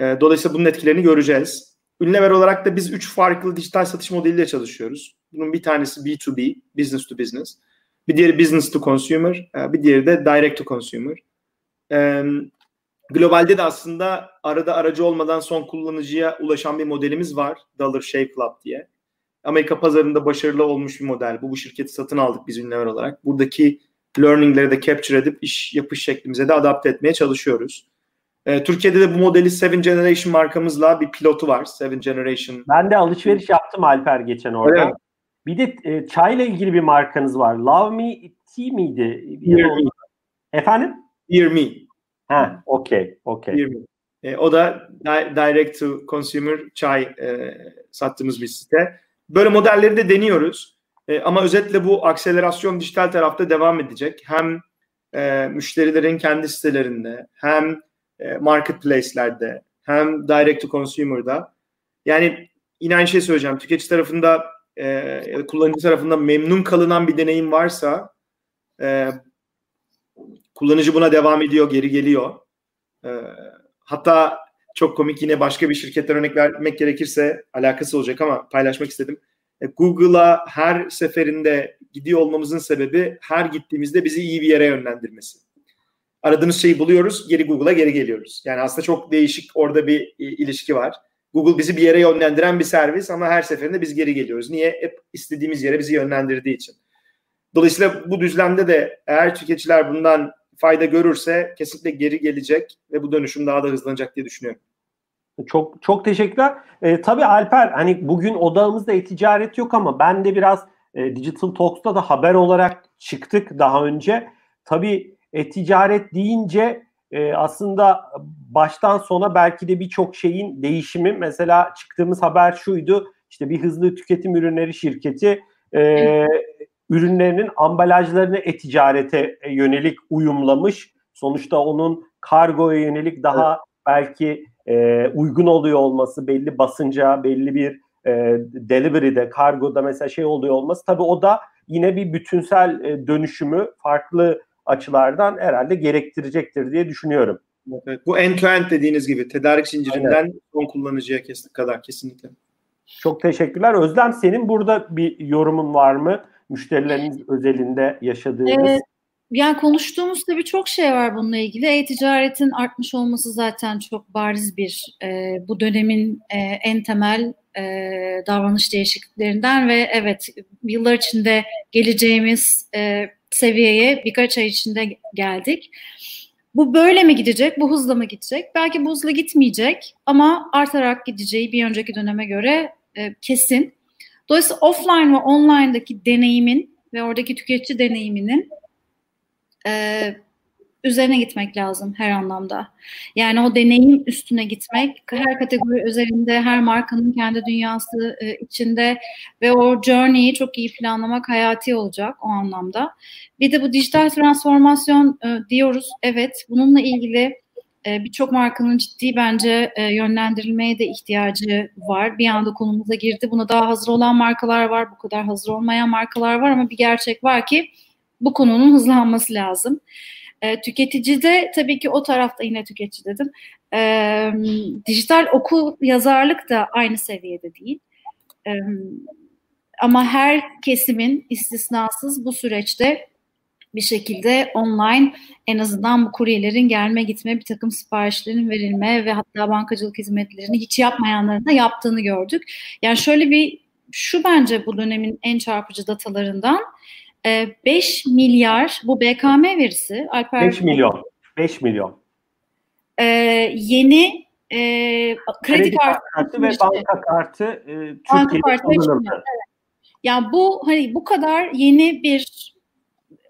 E, dolayısıyla bunun etkilerini göreceğiz. Ünlever olarak da biz üç farklı dijital satış modeliyle çalışıyoruz. Bunun bir tanesi B2B, business to business. Bir diğeri business to consumer, e, bir diğeri de direct to consumer. Globalde de aslında arada aracı olmadan son kullanıcıya ulaşan bir modelimiz var. Dollar Shave Club diye. Amerika pazarında başarılı olmuş bir model. Bu bu şirketi satın aldık biz Ünlever olarak. Buradaki learningleri de capture edip iş yapış şeklimize de adapte etmeye çalışıyoruz. E, Türkiye'de de bu modeli Seven Generation markamızla bir pilotu var. Seven Generation. Ben de alışveriş yaptım Alper geçen orada. Evet. Bir de e, çayla ilgili bir markanız var. Love Me Tea miydi? Dear Me. Efendim? Dear Me. Ha, okey, okey. Dear Me. E, o da direct to consumer çay e, sattığımız bir site. Böyle modelleri de deniyoruz. E, ama özetle bu akselerasyon dijital tarafta devam edecek. Hem e, müşterilerin kendi sitelerinde hem e, marketplace'lerde hem direct to consumer'da. Yani yine aynı şey söyleyeceğim. Tüketici tarafında e, ya da kullanıcı tarafında memnun kalınan bir deneyim varsa e, kullanıcı buna devam ediyor, geri geliyor. E, hatta çok komik yine başka bir şirketten örnek vermek gerekirse alakası olacak ama paylaşmak istedim. E, Google'a her seferinde gidiyor olmamızın sebebi her gittiğimizde bizi iyi bir yere yönlendirmesi aradığımız şeyi buluyoruz, geri Google'a geri geliyoruz. Yani aslında çok değişik orada bir ilişki var. Google bizi bir yere yönlendiren bir servis ama her seferinde biz geri geliyoruz. Niye? Hep istediğimiz yere bizi yönlendirdiği için. Dolayısıyla bu düzlemde de eğer tüketiciler bundan fayda görürse kesinlikle geri gelecek ve bu dönüşüm daha da hızlanacak diye düşünüyorum. Çok çok teşekkürler. Ee, tabii Alper hani bugün odağımızda e-ticaret yok ama ben de biraz e, Digital Talks'ta da haber olarak çıktık daha önce. Tabii e-ticaret deyince e, aslında baştan sona belki de birçok şeyin değişimi mesela çıktığımız haber şuydu işte bir hızlı tüketim ürünleri şirketi e, ürünlerinin ambalajlarını e-ticarete yönelik uyumlamış. Sonuçta onun kargoya yönelik daha evet. belki e, uygun oluyor olması, belli basınca, belli bir e, delivery'de, kargoda mesela şey oluyor olması tabii o da yine bir bütünsel e, dönüşümü farklı açılardan herhalde gerektirecektir diye düşünüyorum. Evet, bu end-to-end dediğiniz gibi tedarik zincirinden Aynen. son kullanıcıya kadar kesinlikle. Çok teşekkürler. Özlem senin burada bir yorumun var mı? Müşterileriniz özelinde yaşadığınız. Evet. Yani konuştuğumuz tabii çok şey var bununla ilgili. E-ticaretin artmış olması zaten çok bariz bir e, bu dönemin e, en temel e, davranış değişikliklerinden ve evet yıllar içinde geleceğimiz e, seviyeye birkaç ay içinde geldik. Bu böyle mi gidecek, bu hızla mı gidecek? Belki bu hızla gitmeyecek ama artarak gideceği bir önceki döneme göre e, kesin. Dolayısıyla offline ve online'daki deneyimin ve oradaki tüketici deneyiminin e, üzerine gitmek lazım her anlamda. Yani o deneyim üstüne gitmek, her kategori üzerinde, her markanın kendi dünyası e, içinde ve o journey'i çok iyi planlamak hayati olacak o anlamda. Bir de bu dijital transformasyon e, diyoruz. Evet, bununla ilgili e, birçok markanın ciddi bence e, yönlendirilmeye de ihtiyacı var. Bir anda konumuza girdi. Buna daha hazır olan markalar var, bu kadar hazır olmayan markalar var ama bir gerçek var ki bu konunun hızlanması lazım. E, tüketici de tabii ki o tarafta yine tüketici dedim. E, dijital okul yazarlık da aynı seviyede değil. Ama her kesimin istisnasız bu süreçte bir şekilde online en azından bu kuryelerin gelme gitme bir takım siparişlerin verilme ve hatta bankacılık hizmetlerini hiç yapmayanların da yaptığını gördük. Yani şöyle bir şu bence bu dönemin en çarpıcı datalarından 5 e, milyar bu BKM verisi Alper 5 milyon 5 milyon e, yeni e, kredi, kredi kartı, kartı ve banka kartı e, Türkiye'de kullanıldı. Evet. Yani bu hani bu kadar yeni bir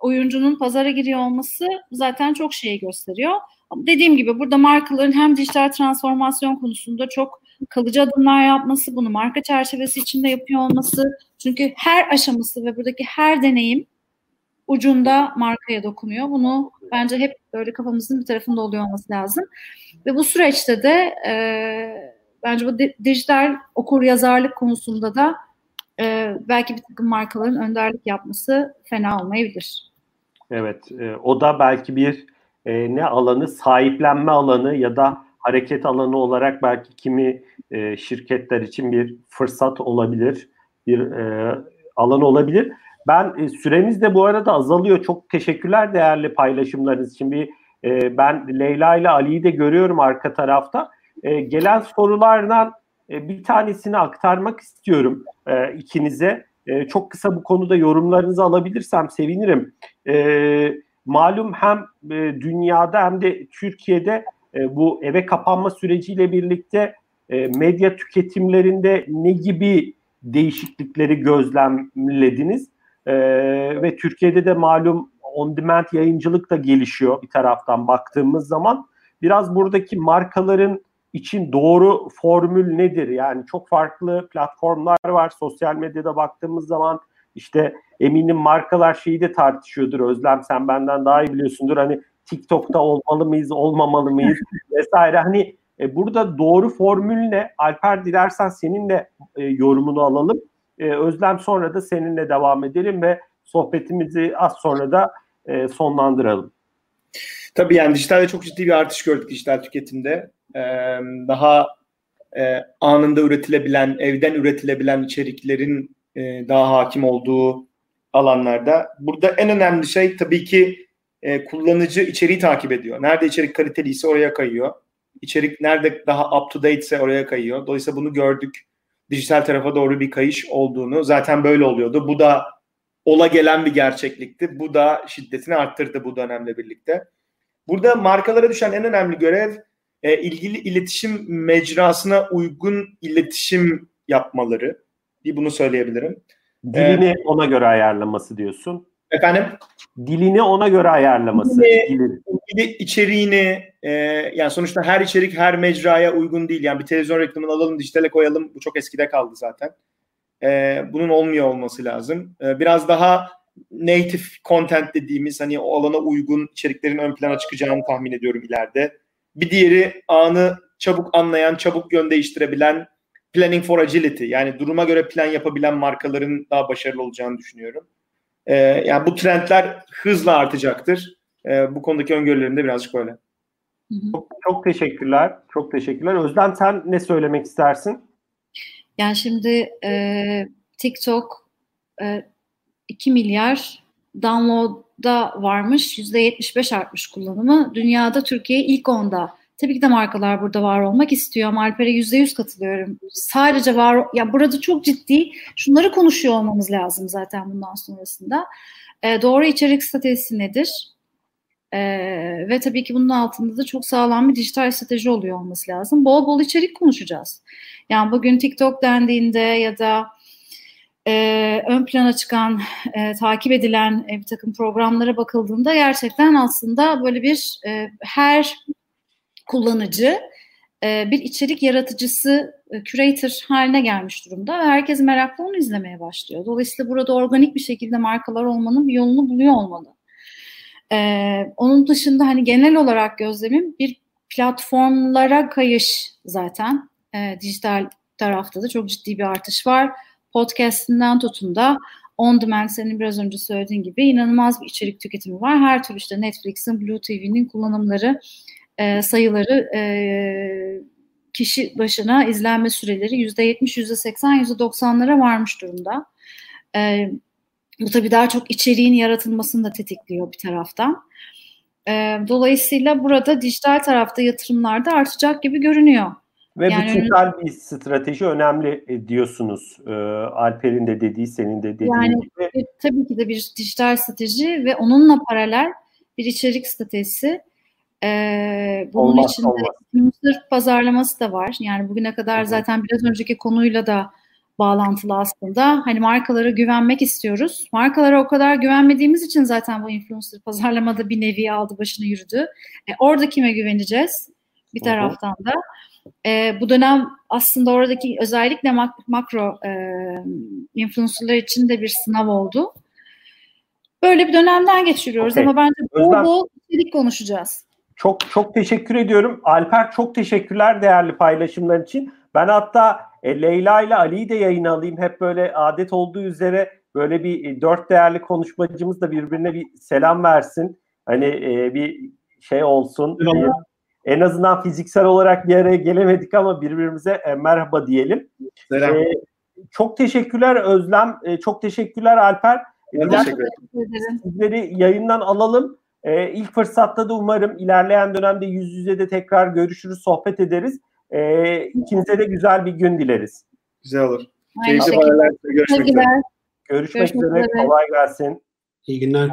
oyuncunun pazara giriyor olması zaten çok şeyi gösteriyor. Dediğim gibi burada markaların hem dijital transformasyon konusunda çok kalıcı adımlar yapması, bunu marka çerçevesi içinde yapıyor olması. Çünkü her aşaması ve buradaki her deneyim ucunda markaya dokunuyor. Bunu bence hep böyle kafamızın bir tarafında oluyor olması lazım. Ve bu süreçte de e, bence bu dijital okur yazarlık konusunda da e, belki bir takım markaların önderlik yapması fena olmayabilir. Evet, e, o da belki bir e, ne alanı sahiplenme alanı ya da hareket alanı olarak belki kimi e, şirketler için bir fırsat olabilir, bir e, alan olabilir. Ben e, süremiz de bu arada azalıyor. Çok teşekkürler değerli paylaşımlarınız için. Bir e, ben Leyla ile Ali'yi de görüyorum arka tarafta. E, gelen sorulardan e, bir tanesini aktarmak istiyorum e, ikinize. E, çok kısa bu konuda yorumlarınızı alabilirsem sevinirim. E, malum hem e, dünyada hem de Türkiye'de e, bu eve kapanma süreciyle birlikte e, medya tüketimlerinde ne gibi değişiklikleri gözlemlediniz? E, ve Türkiye'de de malum on demand yayıncılık da gelişiyor bir taraftan baktığımız zaman. Biraz buradaki markaların için doğru formül nedir? Yani çok farklı platformlar var. Sosyal medyada baktığımız zaman işte eminim markalar şeyi de tartışıyordur. Özlem sen benden daha iyi biliyorsundur. Hani TikTok'ta olmalı mıyız, olmamalı mıyız <laughs> vesaire. Hani e, burada doğru formül ne? Alper dilersen seninle e, yorumunu alalım. E, Özlem sonra da seninle devam edelim ve sohbetimizi az sonra da e, sonlandıralım. Tabii yani dijitalde çok ciddi bir artış gördük dijital tüketimde. Ee, daha e, anında üretilebilen, evden üretilebilen içeriklerin e, daha hakim olduğu alanlarda. Burada en önemli şey tabii ki e, kullanıcı içeriği takip ediyor. Nerede içerik kaliteliyse oraya kayıyor. İçerik nerede daha up to date ise oraya kayıyor. Dolayısıyla bunu gördük. Dijital tarafa doğru bir kayış olduğunu. Zaten böyle oluyordu. Bu da ola gelen bir gerçeklikti. Bu da şiddetini arttırdı bu dönemle birlikte. Burada markalara düşen en önemli görev e, ilgili iletişim mecrasına uygun iletişim yapmaları. Bir bunu söyleyebilirim. Dilini ee, ona göre ayarlaması diyorsun. Efendim? Dilini ona göre ayarlaması. Dilini, içeriğini e, yani sonuçta her içerik her mecraya uygun değil. Yani bir televizyon reklamını alalım dijitale koyalım. Bu çok eskide kaldı zaten. E, bunun olmuyor olması lazım. E, biraz daha native content dediğimiz hani o alana uygun içeriklerin ön plana çıkacağını tahmin ediyorum ileride. Bir diğeri anı çabuk anlayan, çabuk yön değiştirebilen planning for agility yani duruma göre plan yapabilen markaların daha başarılı olacağını düşünüyorum. Ee, yani bu trendler hızla artacaktır. Ee, bu konudaki öngörülerim de birazcık böyle. Çok, çok teşekkürler. Çok teşekkürler. Özlem sen ne söylemek istersin? Yani şimdi e, TikTok e, 2 milyar download'da varmış. %75 artmış kullanımı. Dünyada Türkiye ilk onda. Tabii ki de markalar burada var olmak istiyor ama Alper'e %100 katılıyorum. Sadece var, ya burada çok ciddi şunları konuşuyor olmamız lazım zaten bundan sonrasında. E, doğru içerik stratejisi nedir? E, ve tabii ki bunun altında da çok sağlam bir dijital strateji oluyor olması lazım. Bol bol içerik konuşacağız. Yani bugün TikTok dendiğinde ya da e, ön plana çıkan, e, takip edilen e, bir takım programlara bakıldığında gerçekten aslında böyle bir e, her kullanıcı e, bir içerik yaratıcısı, e, curator haline gelmiş durumda ve herkes merakla onu izlemeye başlıyor. Dolayısıyla burada organik bir şekilde markalar olmanın bir yolunu buluyor olmalı. E, onun dışında hani genel olarak gözlemim bir platformlara kayış zaten. E, dijital tarafta da çok ciddi bir artış var podcast'inden tutun da on demand senin biraz önce söylediğin gibi inanılmaz bir içerik tüketimi var. Her türlü işte Netflix'in, Blue TV'nin kullanımları, e, sayıları, e, kişi başına izlenme süreleri %70, %80, %90'lara varmış durumda. E, Bu tabii daha çok içeriğin yaratılmasını da tetikliyor bir taraftan. E, dolayısıyla burada dijital tarafta yatırımlar da artacak gibi görünüyor. Ve yani, bütünsel bir strateji önemli e, diyorsunuz. Alper'in de dediği, senin de dediğin yani, gibi. E, tabii ki de bir dijital strateji ve onunla paralel bir içerik stratejisi. Bunun olmaz, içinde olmaz. pazarlaması da var. Yani bugüne kadar evet. zaten biraz önceki konuyla da bağlantılı aslında. Hani markalara güvenmek istiyoruz. Markalara o kadar güvenmediğimiz için zaten bu influencer pazarlamada bir nevi aldı başını yürüdü. E, orada kime güveneceğiz? Bir taraftan da. E, bu dönem aslında oradaki özellikle mak- makro e, influencerlar için de bir sınav oldu. Böyle bir dönemden geçiriyoruz okay. ama bence bol bol içerik konuşacağız. Çok çok teşekkür ediyorum. Alper çok teşekkürler değerli paylaşımlar için. Ben hatta e, Leyla ile Ali'yi de yayına alayım. Hep böyle adet olduğu üzere böyle bir e, dört değerli konuşmacımız da birbirine bir selam versin. Hani e, bir şey olsun. E, en azından fiziksel olarak bir araya gelemedik ama birbirimize e, merhaba diyelim. Selam. E, çok teşekkürler Özlem. E, çok teşekkürler Alper. Ben teşekkür ederim. Sizleri yayından alalım. E, ilk fırsatta da umarım ilerleyen dönemde yüz yüze de tekrar görüşürüz, sohbet ederiz. E, ikinize de güzel bir gün dileriz. Güzel olur. Keyifli Görüşmek üzere. Görüşmek üzere. Kolay gelsin. İyi günler.